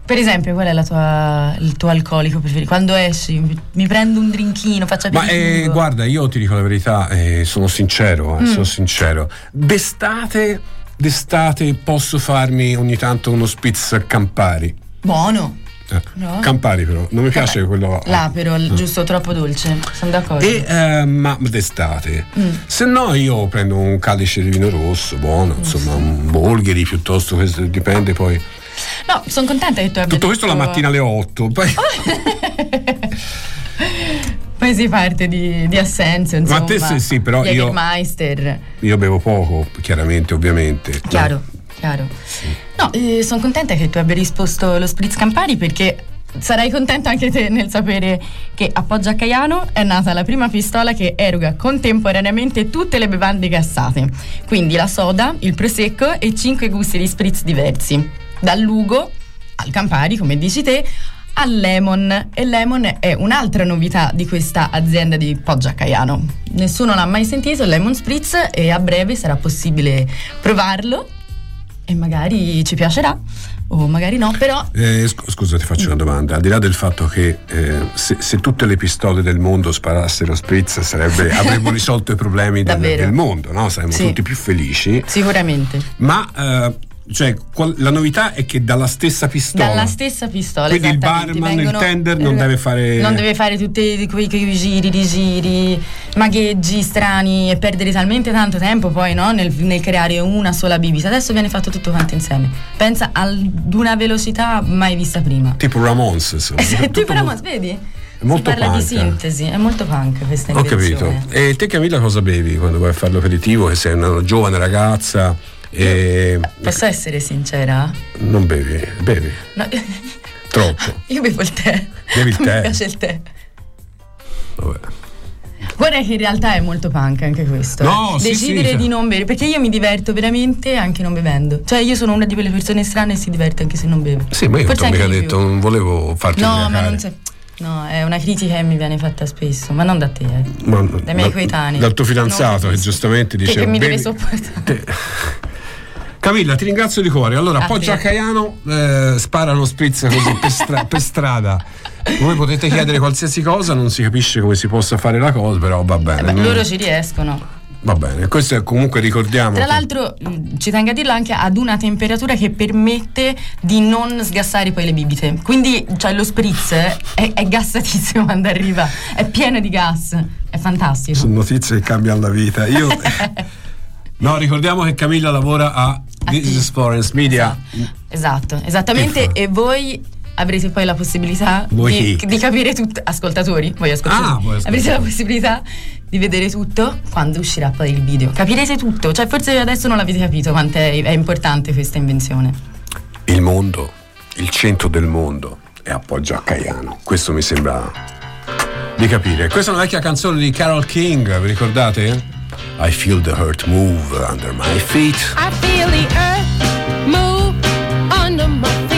Speaker 15: Per esempio, qual è la tua- il tuo alcolico preferito? Quando esci, mi, prendo un drinkino, faccio
Speaker 3: Ma eh, guarda, io ti dico la verità, eh, sono sincero, eh,
Speaker 15: Mm.
Speaker 3: sono sincero. D'estate, d'estate posso farmi ogni tanto uno spritz Campari.
Speaker 15: Buono.
Speaker 3: Eh,
Speaker 15: No?
Speaker 3: Campari però, non mi piace quello...
Speaker 15: L'apero,
Speaker 3: Ah.
Speaker 15: giusto, troppo dolce. Sono d'accordo.
Speaker 3: E, eh, ma d'estate.
Speaker 15: Mm.
Speaker 3: Se no io prendo un calice di vino rosso, buono, insomma, un Bolgheri piuttosto, questo dipende poi.
Speaker 15: No, sono contenta che tu abbia
Speaker 3: Tutto questo la mattina alle 8. Poi,
Speaker 15: Poi si parte di, di assenze,
Speaker 3: Ma
Speaker 15: insomma.
Speaker 3: te sì, sì, però io- io bevo poco, chiaramente, ovviamente.
Speaker 15: Chiaro, chiaro. No, sono contenta che tu abbia risposto lo Spritz Campari perché sarai contento anche te nel sapere che a Poggio a Caiano è nata la prima pistola che eroga contemporaneamente tutte le bevande gassate. Quindi la soda, il prosecco e cinque gusti di spritz diversi. Dal Lugo al Campari, come dici te, al Lemon. E Lemon è un'altra novità di questa azienda di Poggio a Caiano. Nessuno l'ha mai sentito, il Lemon Spritz, e a breve sarà possibile provarlo e magari ci piacerà o magari no, però
Speaker 3: Eh, sc- scusa, ti faccio una domanda. Al di là del fatto che eh, se, se tutte le pistole del mondo sparassero spritz, sarebbe, avremmo risolto i problemi del, del mondo, no? Saremmo
Speaker 15: Sì.
Speaker 3: tutti più felici.
Speaker 15: sicuramente
Speaker 3: Ma eh, cioè, qual- la novità è che dalla stessa pistola.
Speaker 15: dalla stessa pistola
Speaker 3: Quindi il barman, il
Speaker 15: vengono-
Speaker 3: tender non deve fare-
Speaker 15: non deve fare tutti quei, quei giri, rigiri, magheggi strani e perdere talmente tanto tempo poi no, nel, nel creare una sola bibita. Adesso viene fatto tutto quanto insieme. Pensa ad una velocità mai vista prima.
Speaker 3: Tipo Ramones, insomma.
Speaker 15: tipo Ramos, vedi?
Speaker 3: È molto
Speaker 15: si parla
Speaker 3: punk.
Speaker 15: di sintesi, è molto punk questa
Speaker 3: Ho capito.
Speaker 15: invenzione.
Speaker 3: E te Camilla cosa bevi quando vai a fare l'aperitivo? Che sei una giovane ragazza e
Speaker 15: Posso essere sincera?
Speaker 3: non bevi, bevi
Speaker 15: No,
Speaker 3: troppo.
Speaker 15: io bevo il tè.
Speaker 3: Bevi il tè?
Speaker 15: Mi piace il tè.
Speaker 3: Vabbè.
Speaker 15: Guarda che in realtà è molto punk anche questo.
Speaker 3: No,
Speaker 15: eh.
Speaker 3: sì,
Speaker 15: Decidere
Speaker 3: sì,
Speaker 15: di
Speaker 3: sì.
Speaker 15: non bere, perché io mi diverto veramente anche non bevendo. Cioè, io sono una di quelle persone strane e si diverte anche se non beve.
Speaker 3: Sì, ma io
Speaker 15: Forse
Speaker 3: non ho mica
Speaker 15: di
Speaker 3: detto,
Speaker 15: più.
Speaker 3: non volevo farti
Speaker 15: No, ma non c'è. No, è una critica che mi viene fatta spesso, ma non da te, eh.
Speaker 3: Ma-
Speaker 15: dai miei
Speaker 3: da-
Speaker 15: coetanei.
Speaker 3: Dal tuo fidanzato che giustamente
Speaker 15: Che,
Speaker 3: dice
Speaker 15: che mi deve sopportare.
Speaker 3: Camilla, ti ringrazio di cuore. Allora, appoggia a. Caiano, eh, sparano spritz così per, stra- per strada. Voi potete chiedere qualsiasi cosa, non si capisce come si possa fare la cosa, però va bene.
Speaker 15: Beh,
Speaker 3: non-
Speaker 15: loro ci riescono.
Speaker 3: Va bene, questo è comunque ricordiamo.
Speaker 15: Tra l'altro, mh, ci tengo a dirlo anche ad una temperatura che permette di non sgassare poi le bibite. Quindi, cioè, lo spritz è, è gassatissimo quando arriva, è pieno di gas, è fantastico.
Speaker 3: Sono notizie che cambiano la vita. Io. no, ricordiamo che Camilla lavora a This is Florence Media.
Speaker 15: Esatto, esattamente. E voi avrete poi la possibilità
Speaker 3: Voi
Speaker 15: di,
Speaker 3: chi?
Speaker 15: di capire tutto. Ascoltatori, voi ascoltatori.
Speaker 3: Ah.
Speaker 15: Avrete la possibilità di vedere tutto quando uscirà poi il video. Capirete tutto. Cioè, forse adesso non l'avete capito quanto è, è importante questa invenzione.
Speaker 3: Il mondo, il centro del mondo è a Poggio a Caiano. Questo mi sembra di capire. Questa è una vecchia canzone di Carol King, vi ricordate? I feel the hurt move under my feet.
Speaker 16: I feel the earth move under my feet.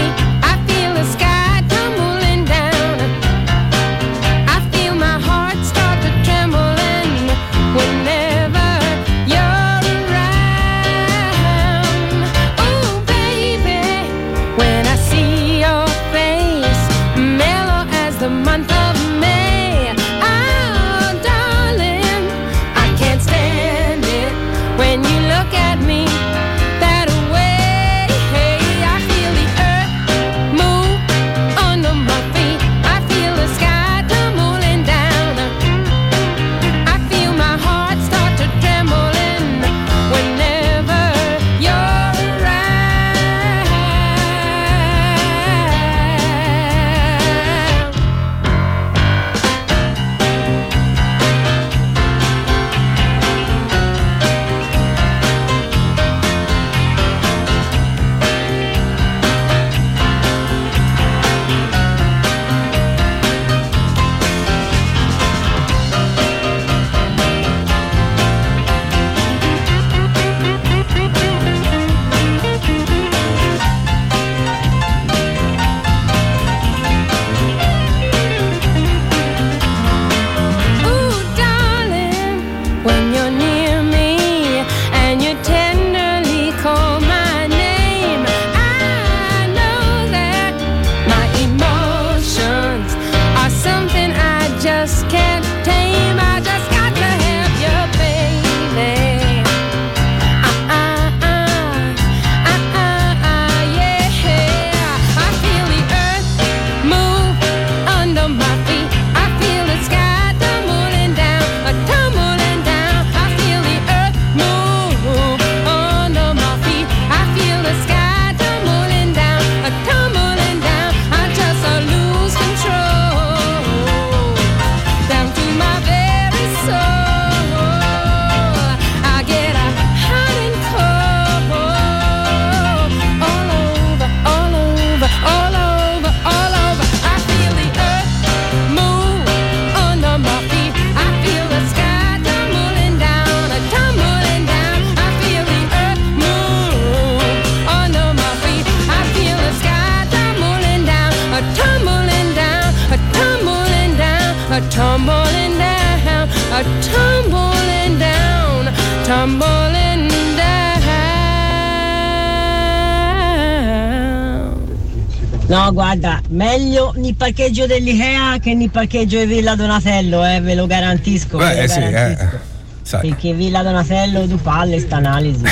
Speaker 17: Guarda, meglio nel parcheggio dell'Ikea che nel parcheggio di Villa Donatello, eh, ve lo garantisco. ve
Speaker 3: Beh,
Speaker 17: lo
Speaker 3: eh sì,
Speaker 17: garantisco.
Speaker 3: eh, sai.
Speaker 17: Perché Villa Donatello tu palle sta analisi.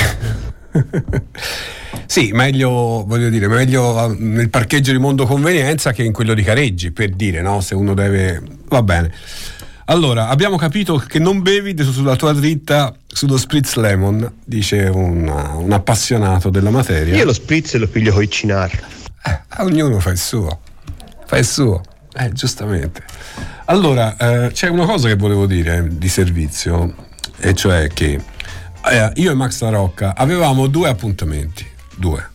Speaker 3: Sì, meglio, voglio dire, meglio eh, nel parcheggio di Mondo Convenienza che in quello di Careggi, per dire, no? Se uno deve. Va bene. Allora, abbiamo capito che non bevi sulla tua dritta sullo spritz lemon, dice un, un appassionato della materia.
Speaker 18: Io lo spritz lo piglio con i cinar.
Speaker 3: Eh, ognuno fa il suo. Fa il suo. Eh, giustamente. Allora, eh, c'è una cosa che volevo dire di servizio, e cioè che eh, io e Max La Rocca avevamo due appuntamenti. Due.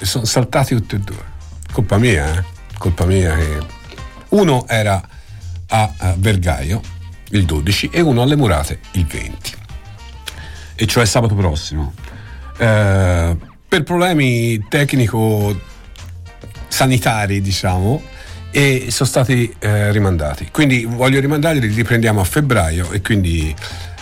Speaker 3: Sono saltati tutti e due. Colpa mia, eh? Colpa mia che. Uno era a, a Vergaio il 12 e uno alle Murate il 20. E cioè sabato prossimo. Eh, per problemi tecnico sanitari, diciamo, e sono stati eh, rimandati. Quindi voglio rimandarli, li riprendiamo a febbraio e quindi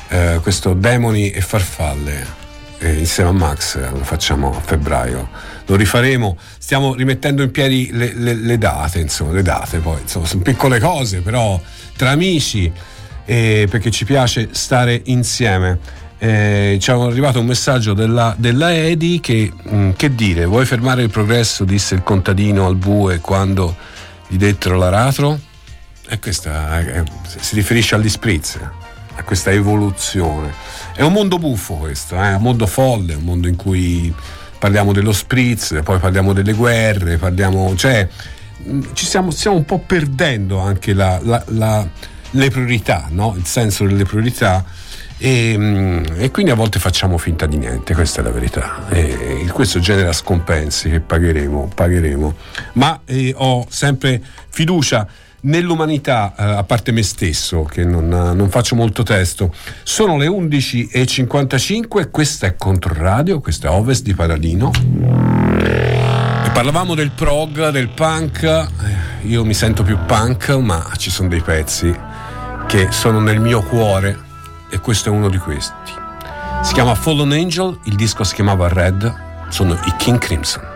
Speaker 3: eh, questo Demoni e Farfalle eh, insieme a Max eh, lo facciamo a febbraio. Lo rifaremo, stiamo rimettendo in piedi le, le- le date, insomma, le date poi, insomma, sono piccole cose, però tra amici, eh, perché ci piace stare insieme. Eh, ci è arrivato un messaggio della, della Edi che, mm, che dire, vuoi fermare il progresso, disse il contadino al bue quando gli dettero l'aratro? E questa eh, si riferisce agli spritz, a questa evoluzione. È un mondo buffo questo, è un mondo folle, un mondo in cui parliamo dello spritz, poi parliamo delle guerre, parliamo, cioè mh, ci stiamo, stiamo un po' perdendo anche la- la- la- le priorità, no? il senso delle priorità. E, mh, e quindi a volte facciamo finta di niente, questa è la verità. E questo genera scompensi che pagheremo, pagheremo. Ma eh, ho sempre fiducia nell'umanità, eh, a parte me stesso, che non, non faccio molto testo. Sono le 11.55, questa è Controradio, questa è Ovest di Paradino. Parlavamo del prog, del punk, eh, io mi sento più punk, ma ci sono dei pezzi che sono nel mio cuore e questo è uno di questi. Si chiama Fallen Angel, il disco si chiamava Red, sono i King Crimson.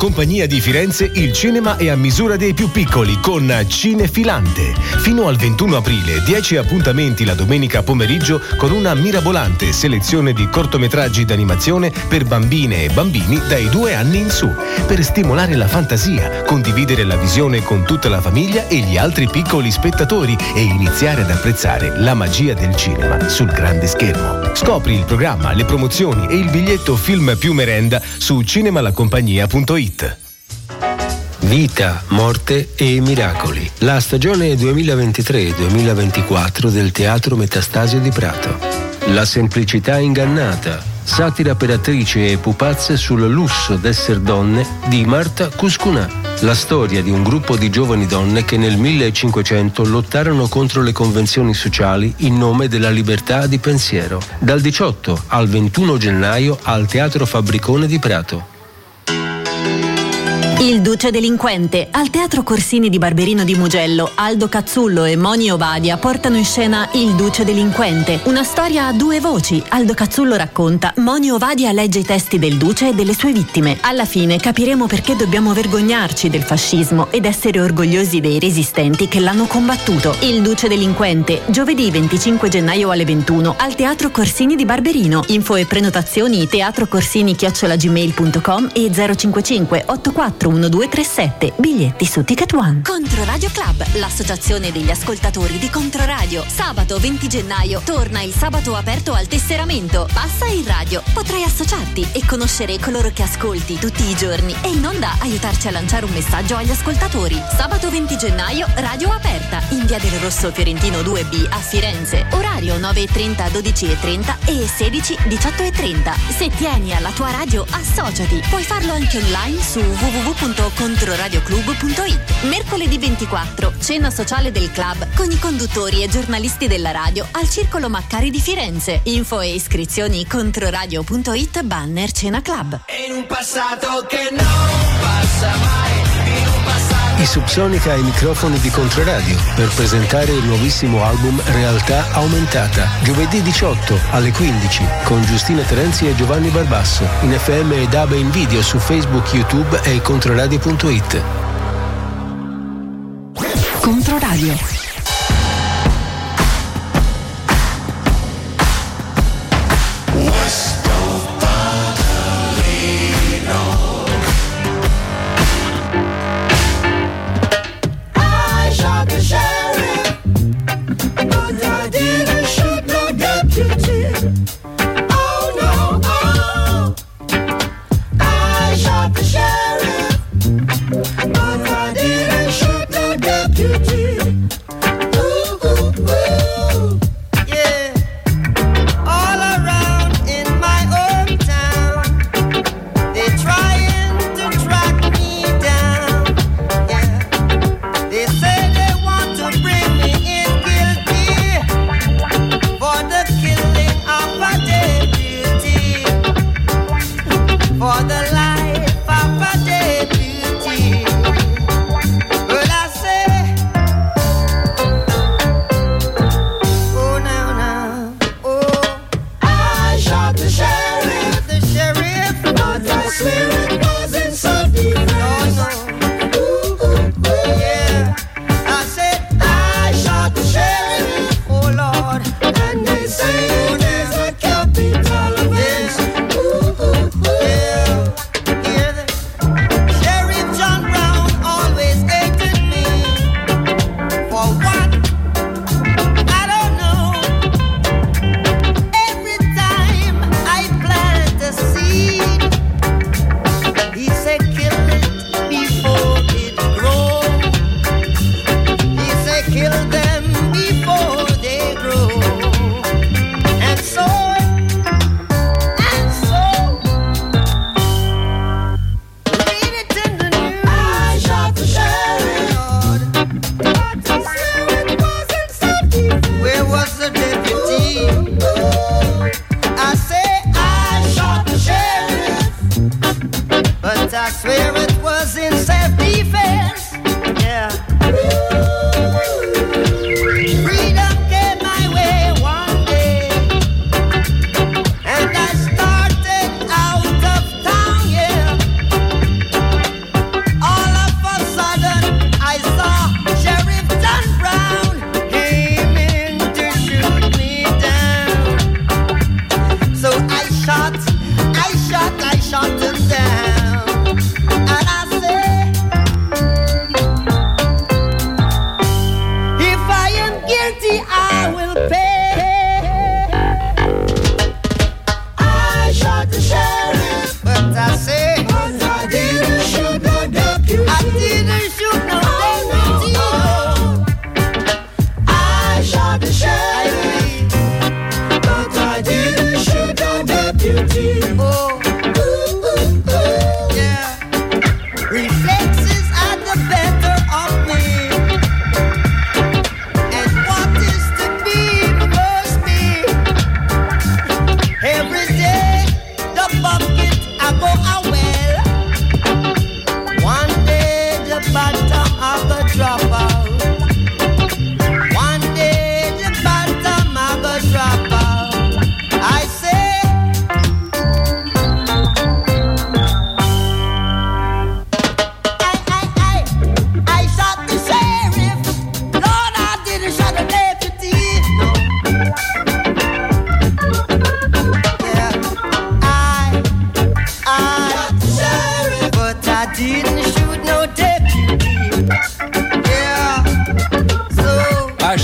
Speaker 19: Compagnia di Firenze il cinema è a misura dei più piccoli con Cinefilante. Fino al 21 aprile 10 appuntamenti la domenica pomeriggio con una mirabolante selezione di cortometraggi d'animazione per bambine e bambini dai due anni in su, per stimolare la fantasia, condividere la visione con tutta la famiglia e gli altri piccoli spettatori e iniziare ad apprezzare la magia del cinema sul grande schermo. Scopri il programma, le promozioni e il biglietto film più merenda su cinemalacompagnia.it.
Speaker 1: Vita, morte e miracoli. La stagione 2023-2024 del Teatro Metastasio di Prato. La semplicità ingannata. Satira per attrici e pupazze sul lusso d'esser donne di Marta Cuscunà. La storia di un gruppo di giovani donne che nel 1500 lottarono contro le convenzioni sociali in nome della libertà di pensiero. Dal 18 al 21 gennaio al Teatro Fabbricone di Prato.
Speaker 20: Il Duce Delinquente. Al Teatro Corsini di Barberino di Mugello, Aldo Cazzullo e Moni Ovadia portano in scena Il Duce Delinquente. Una storia a due voci. Aldo Cazzullo racconta, Moni Ovadia legge i testi del Duce e delle sue vittime. Alla fine capiremo perché dobbiamo vergognarci del fascismo ed essere orgogliosi dei resistenti che l'hanno combattuto. Il Duce Delinquente. Giovedì 25 gennaio alle 21 al Teatro Corsini di Barberino. Info e prenotazioni teatrocorsini-gmail.com e 055 84 1237. Biglietti su Ticket One.
Speaker 21: Controradio Club, l'associazione degli ascoltatori di Controradio. Sabato 20 gennaio torna il sabato aperto al tesseramento. Passa in radio, potrai associarti e conoscere coloro che ascolti tutti i giorni e in onda aiutarci a lanciare un messaggio agli ascoltatori. Sabato 20 gennaio, radio aperta in via del Rosso Fiorentino 2B a Firenze. Orario 9.30 12.30 e 16 18.30. Se tieni alla tua radio, associati. Puoi farlo anche online su www.controradioclub.it. Mercoledì 24, cena sociale del club con i conduttori e giornalisti della radio al Circolo Maccari di Firenze. Info e iscrizioni controradio.it banner cena club.
Speaker 6: In un passato che non passa mai.
Speaker 1: I Subsonica ai microfoni di Controradio per presentare il nuovissimo album Realtà Aumentata. Giovedì 18 alle 15 con Giustina Terenzi e Giovanni Barbasso. In FM e DAB in video su Facebook, YouTube e controradio.it.
Speaker 9: Controradio.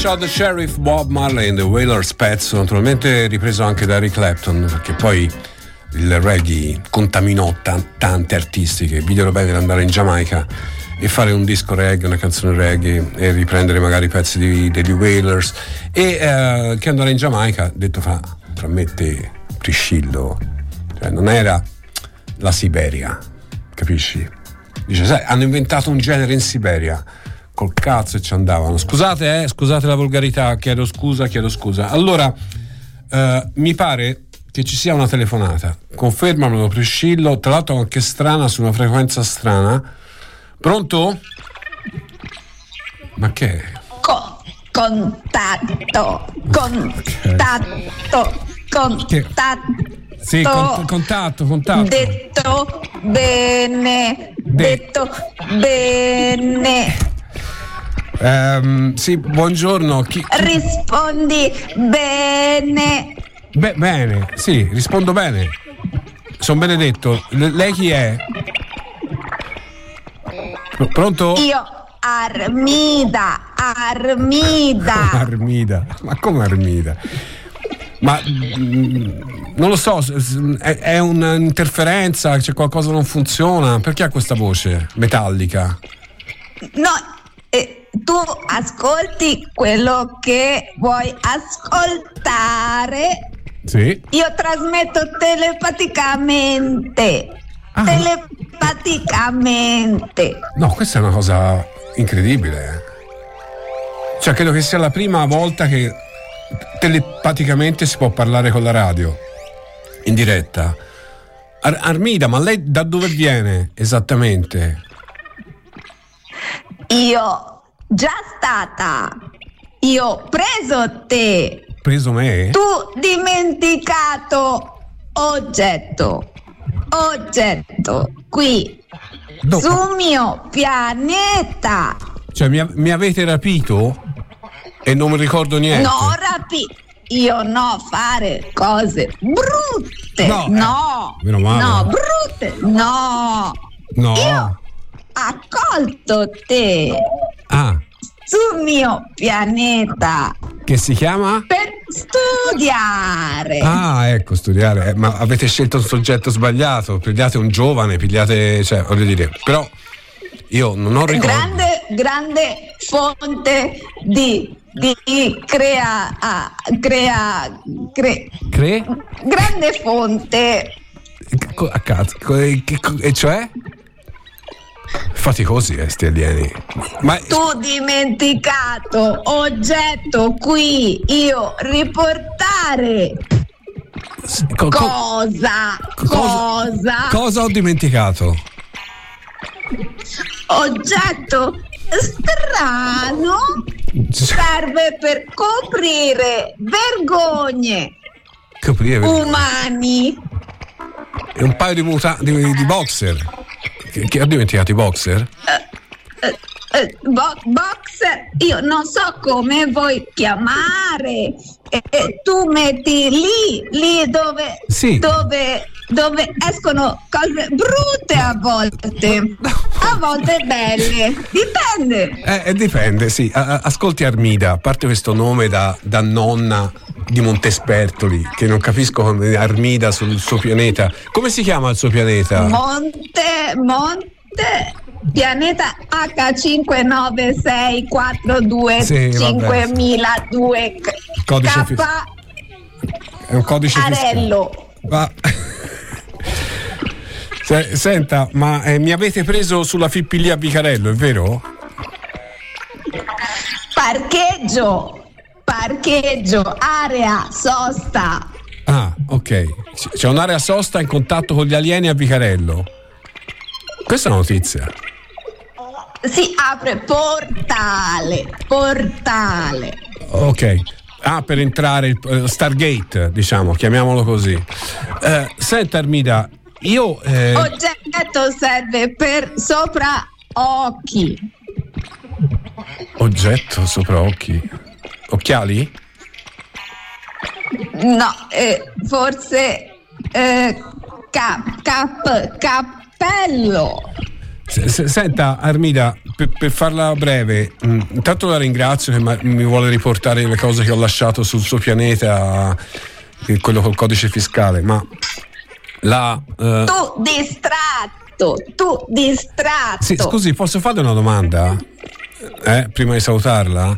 Speaker 6: Shot the Sheriff
Speaker 3: Bob Marley and the Whalers pezzo naturalmente ripreso anche da Eric Clapton perché poi il reggae contaminò tan- tante artisti che videro bene andare in Giamaica e fare un disco reggae, una canzone reggae e riprendere magari i pezzi di- degli Whalers e eh, che andare in Giamaica detto fra, fra me e Priscillo cioè non era la Siberia capisci? dice sai hanno inventato un genere in Siberia col cazzo e ci andavano scusate eh scusate la volgarità chiedo scusa chiedo scusa allora eh, mi pare che ci sia una telefonata confermamelo Priscillo tra l'altro anche strana su una frequenza strana pronto? ma che è?
Speaker 22: Co- contatto, contatto, contatto.
Speaker 3: Sì, con- contatto, contatto.
Speaker 22: Detto bene, detto bene.
Speaker 3: Ehm, sì, buongiorno. Chi-
Speaker 22: Rispondi bene.
Speaker 3: Beh, bene, sì, rispondo bene. Sono benedetto. Le- lei chi è? Pr- Pronto?
Speaker 22: Io Armida, Armida.
Speaker 3: Armida. Ma come Armida? Ma mm, non lo so, è, è un'interferenza, c'è qualcosa che non funziona. Perché ha questa voce metallica?
Speaker 22: No, tu ascolti quello che vuoi ascoltare.
Speaker 3: Sì.
Speaker 22: Io trasmetto telepaticamente. Telepaticamente.
Speaker 3: No, questa è una cosa incredibile. eh. Cioè, credo che sia la prima volta che telepaticamente si può parlare con la radio in diretta. Ar- Armida, ma lei da dove viene esattamente?
Speaker 22: Io già stata. Io ho preso te.
Speaker 3: Preso me?
Speaker 22: Tu dimenticato oggetto. Oggetto qui.
Speaker 3: No.
Speaker 22: Sul mio pianeta.
Speaker 3: Cioè, mi, mi avete rapito e non mi ricordo niente.
Speaker 22: No, rapi. Io no fare cose brutte.
Speaker 3: No, eh,
Speaker 22: No.
Speaker 3: meno male.
Speaker 22: No, brutte. No.
Speaker 3: No.
Speaker 22: Io accolto te
Speaker 3: Ah,
Speaker 22: sul mio pianeta
Speaker 3: che si chiama?
Speaker 22: per studiare.
Speaker 3: Ah, ecco, studiare. Eh, ma avete scelto un soggetto sbagliato. Pigliate un giovane, pigliate. cioè, voglio dire. Però io non ho ricordo.
Speaker 22: grande, grande fonte di, di crea, ah, crea, cre-
Speaker 3: Cre?
Speaker 22: grande fonte.
Speaker 3: A cazzo. E cioè? Faticosi, eh, sti alieni. Ma
Speaker 22: Tu dimenticato oggetto qui io riportare
Speaker 3: co- co-
Speaker 22: cosa cosa
Speaker 3: cosa ho dimenticato?
Speaker 22: oggetto strano serve per coprire vergogne
Speaker 3: Coprire
Speaker 22: umani
Speaker 3: è un paio di, muta- di, di boxer. Che, ho dimenticato i boxer?
Speaker 22: Eh, eh, bo- boxer io non so come vuoi chiamare e, e tu metti lì lì dove
Speaker 3: Sì.
Speaker 22: dove dove escono cose brutte a volte a volte belle dipende
Speaker 3: Eh, eh, dipende, sì. Ascolti Armida, a parte questo nome da, da nonna di Montespertoli, che non capisco come Armida sul suo pianeta. Come si chiama il suo pianeta?
Speaker 22: Monte Monte pianeta H59642
Speaker 3: Sì, vabbè.
Speaker 22: 5002
Speaker 3: Codice
Speaker 22: K
Speaker 3: È un codice.
Speaker 22: Arello.
Speaker 3: Se- Senta, ma eh, mi avete preso sulla Fippi lì a Vicarello, è vero?
Speaker 22: parcheggio parcheggio area sosta
Speaker 3: Ah, ok. C'è un'area sosta in contatto con gli alieni a Vicarello. Questa è una notizia.
Speaker 22: Si apre portale portale
Speaker 3: Ok. Ah, per entrare il eh, Stargate, diciamo, chiamiamolo così. Eh, senta Armida, io... eh,
Speaker 22: oggetto serve per sopra occhi
Speaker 3: oggetto sopra occhi. Occhiali?
Speaker 22: no eh, forse eh, cap, cap, cappello
Speaker 3: Senta Armida, per, per farla breve, mh, intanto la ringrazio che ma- mi vuole riportare le cose che ho lasciato sul suo pianeta, eh, quello col codice fiscale, ma la... eh,
Speaker 22: Tu distratto, tu distratto.
Speaker 3: sì, scusi, posso fare una domanda? Eh, prima di salutarla?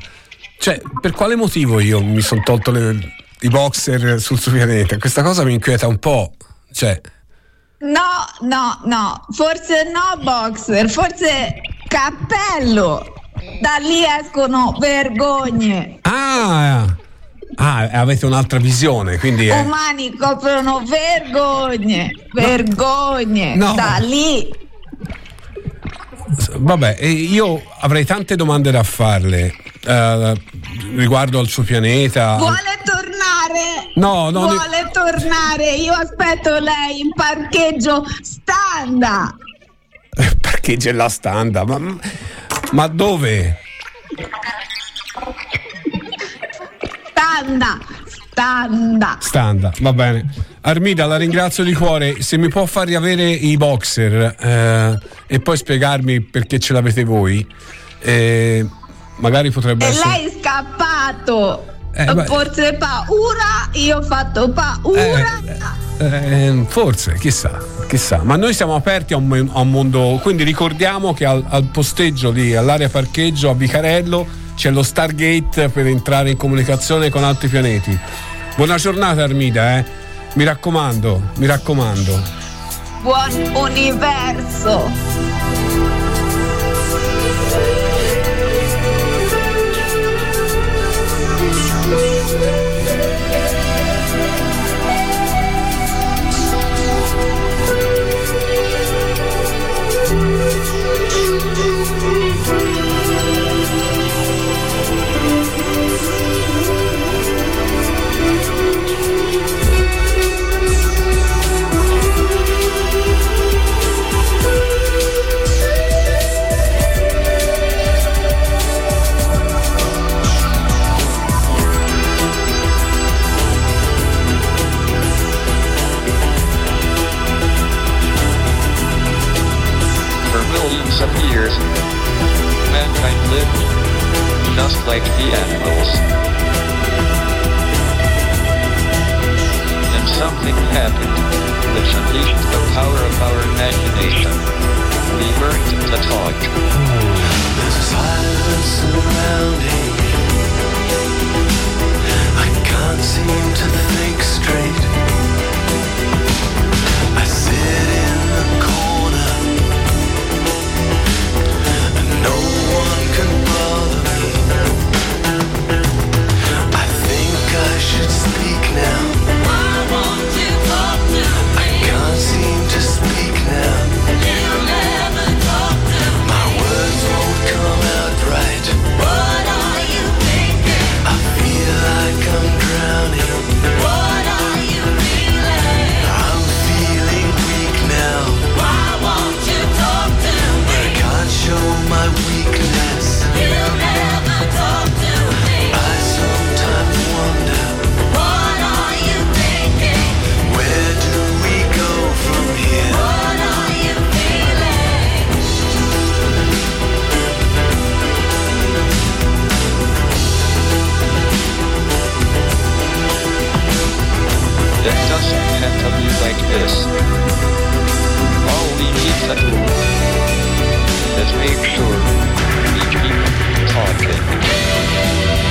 Speaker 3: Cioè, per quale motivo io mi sono tolto le- i boxer sul suo pianeta? Questa cosa mi inquieta un po'. Cioè,
Speaker 22: No, no, no, forse no boxer, forse cappello. Da lì escono vergogne.
Speaker 3: ah, ah, avete un'altra visione, quindi è...
Speaker 22: Umani coprono vergogne, vergogne.
Speaker 3: No.
Speaker 22: Da lì.
Speaker 3: Vabbè, io avrei tante domande da farle eh, riguardo al suo pianeta.
Speaker 22: Vuole tornare?
Speaker 3: No, no, ne-
Speaker 22: Vuole tornare? Io aspetto lei in parcheggio standa.
Speaker 3: Parcheggia la standa, ma, ma dove?
Speaker 22: Standa, standa.
Speaker 3: Standa, va bene. Armida, la ringrazio di cuore. Se mi può far riavere i boxer eh, e poi spiegarmi perché ce l'avete voi, eh, magari potrebbe
Speaker 22: E
Speaker 3: essere.
Speaker 22: lei è scappato.
Speaker 3: Eh.
Speaker 22: Forse paura, io ho fatto paura.
Speaker 3: Eh, forse, chissà, chissà. Ma noi siamo aperti a un, a un mondo. Quindi ricordiamo che al, al posteggio lì, all'area parcheggio a Vicarello, c'è lo Stargate per entrare in comunicazione con altri pianeti. Buona giornata, Armida, eh. Mi raccomando, mi raccomando.
Speaker 22: Buon universo.
Speaker 23: Just like the animals. And something happened, which unleashed the power of our imagination. We learned to talk.
Speaker 12: There's a silence surrounding me. I can't seem to think straight. I sit in the corner, and no one can
Speaker 23: It doesn't have to be like this. All we need to do is make sure we keep talking.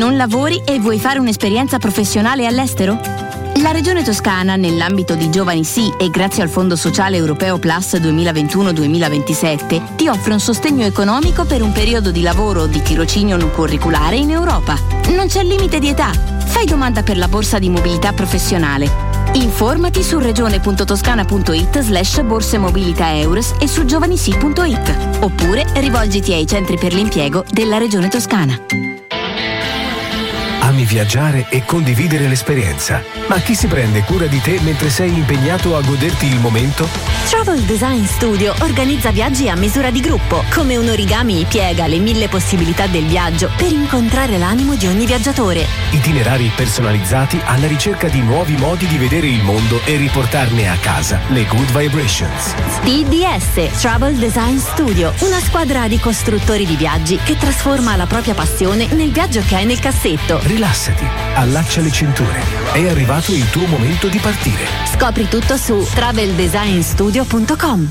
Speaker 20: Non lavori e vuoi fare un'esperienza professionale all'estero? La Regione Toscana, nell'ambito di Giovani Sì e grazie al Fondo Sociale Europeo Plus 2021-2027, ti offre un sostegno economico per un periodo di lavoro o di tirocinio non curriculare in Europa. Non c'è limite di età. Fai domanda per la borsa di mobilità professionale. Informati su regione.toscana.it slash borse mobilità eures e su giovanisi.it oppure rivolgiti ai centri per l'impiego della Regione Toscana.
Speaker 19: Ami viaggiare e condividere l'esperienza. Ma chi si prende cura di te mentre sei impegnato a goderti il momento?
Speaker 20: Travel Design Studio organizza viaggi a misura di gruppo. Come un origami piega le mille possibilità del viaggio per incontrare l'animo di ogni viaggiatore.
Speaker 19: Itinerari personalizzati alla ricerca di nuovi modi di vedere il mondo e riportarne a casa le good vibrations.
Speaker 20: TDS Travel Design Studio, una squadra di costruttori di viaggi che trasforma la propria passione nel viaggio che hai nel cassetto.
Speaker 19: Rilassati, allaccia le cinture. È arrivato il tuo momento di partire.
Speaker 20: Scopri tutto su traveldesignstudio.com.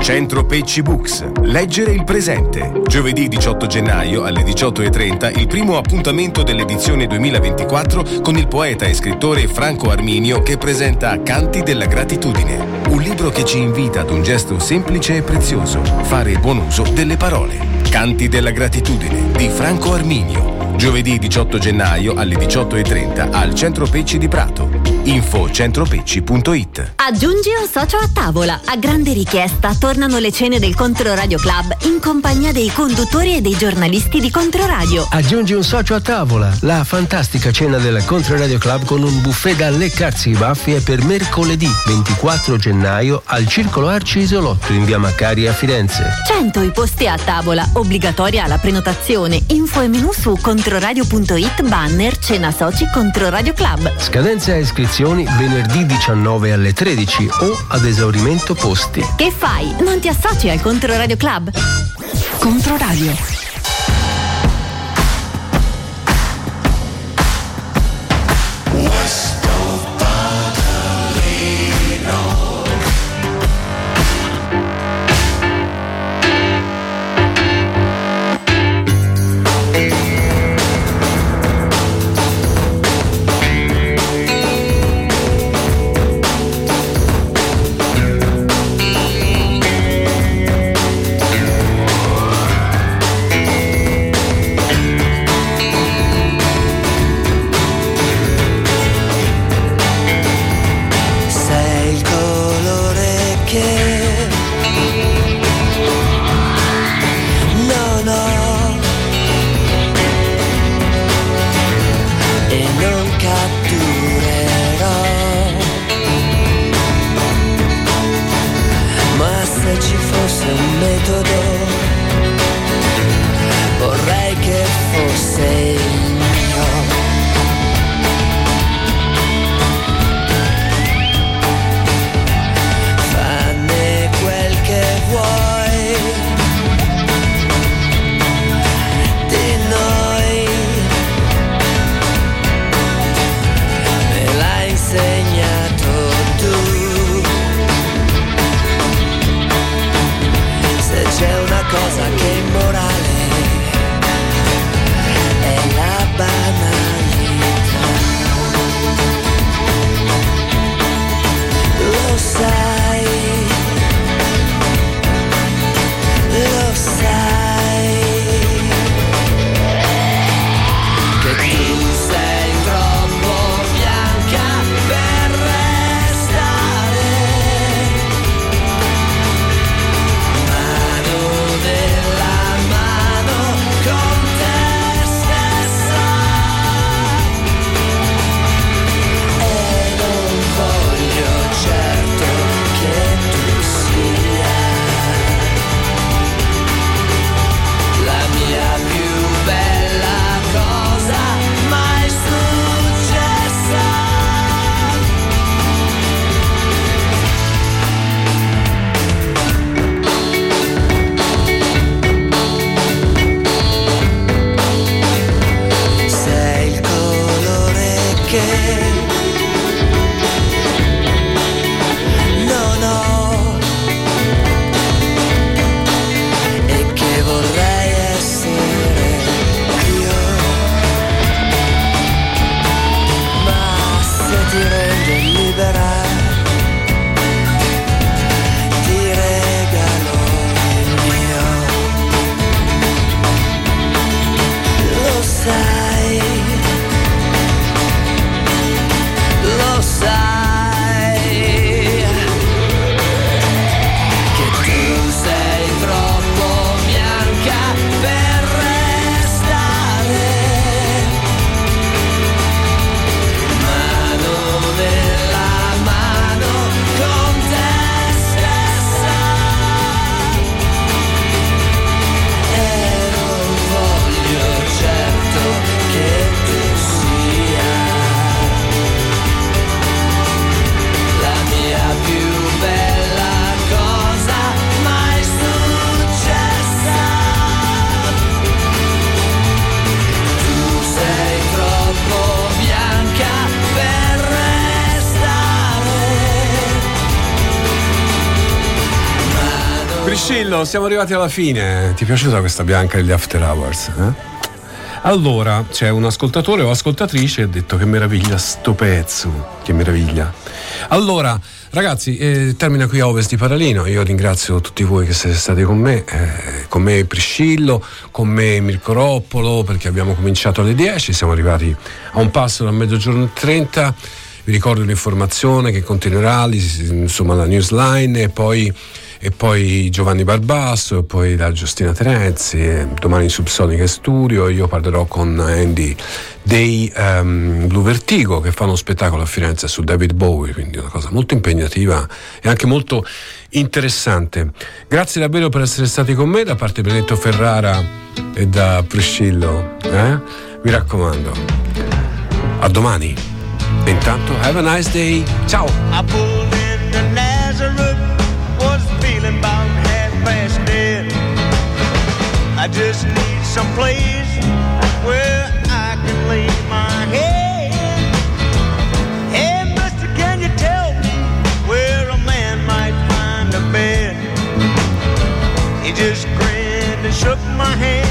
Speaker 19: Centro Pecci Books. Leggere il presente. Giovedì 18 gennaio alle 18.30 il primo appuntamento dell'edizione 2024 con il poeta e scrittore Franco Arminio che presenta Canti della gratitudine. Un libro che ci invita ad un gesto semplice e prezioso, fare buon uso delle parole. Canti della gratitudine di Franco Arminio. Giovedì 18 gennaio alle 18.30 al Centro Pecci di Prato. Info centropecci.it
Speaker 20: Aggiungi un socio a tavola. A grande richiesta tornano le cene del Controradio Club in compagnia dei conduttori e dei giornalisti di Controradio.
Speaker 1: Aggiungi un socio a tavola. La fantastica cena del Controradio Club con un buffet da leccarsi i baffi è per mercoledì 24 gennaio al Circolo Arci Isolotto in via Maccari a Firenze.
Speaker 20: 100 i posti a tavola, obbligatoria la prenotazione. Info e menu su controradio.it banner cena soci Controradio Club.
Speaker 1: Scadenza e iscrizioni venerdì 19 alle 13 o ad esaurimento posti.
Speaker 20: Che fai? Non ti associ al Controradio Club?
Speaker 14: Controradio.
Speaker 3: Siamo arrivati alla fine. Ti è piaciuta questa bianca degli After Hours? eh? Allora, c'è un ascoltatore o ascoltatrice che ha detto che meraviglia sto pezzo. Che meraviglia. Allora, ragazzi, eh, termina qui Ovest di Paralino. Io ringrazio tutti voi che siete stati con me, eh, con me Priscillo, con me Mirko Roppolo, perché abbiamo cominciato alle 10, siamo arrivati a un passo da mezzogiorno e 30. Vi ricordo l'informazione che continuerà, insomma, la newsline e poi e poi Giovanni Barbasso, e poi la Giustina Terenzi, e domani Subsonica Studio, io parlerò con Andy dei ehm, Blue Vertigo che fanno uno spettacolo a Firenze su David Bowie, quindi una cosa molto impegnativa e anche molto interessante. Grazie davvero per essere stati con me da parte di Benedetto Ferrara e da Priscillo. eh? Mi raccomando, a domani. E intanto, have a nice day. Ciao!
Speaker 24: I just need some place where I can lay my head. Hey, mister, can you tell me where a man might find a bed? He just grinned and shook my hand.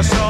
Speaker 24: When I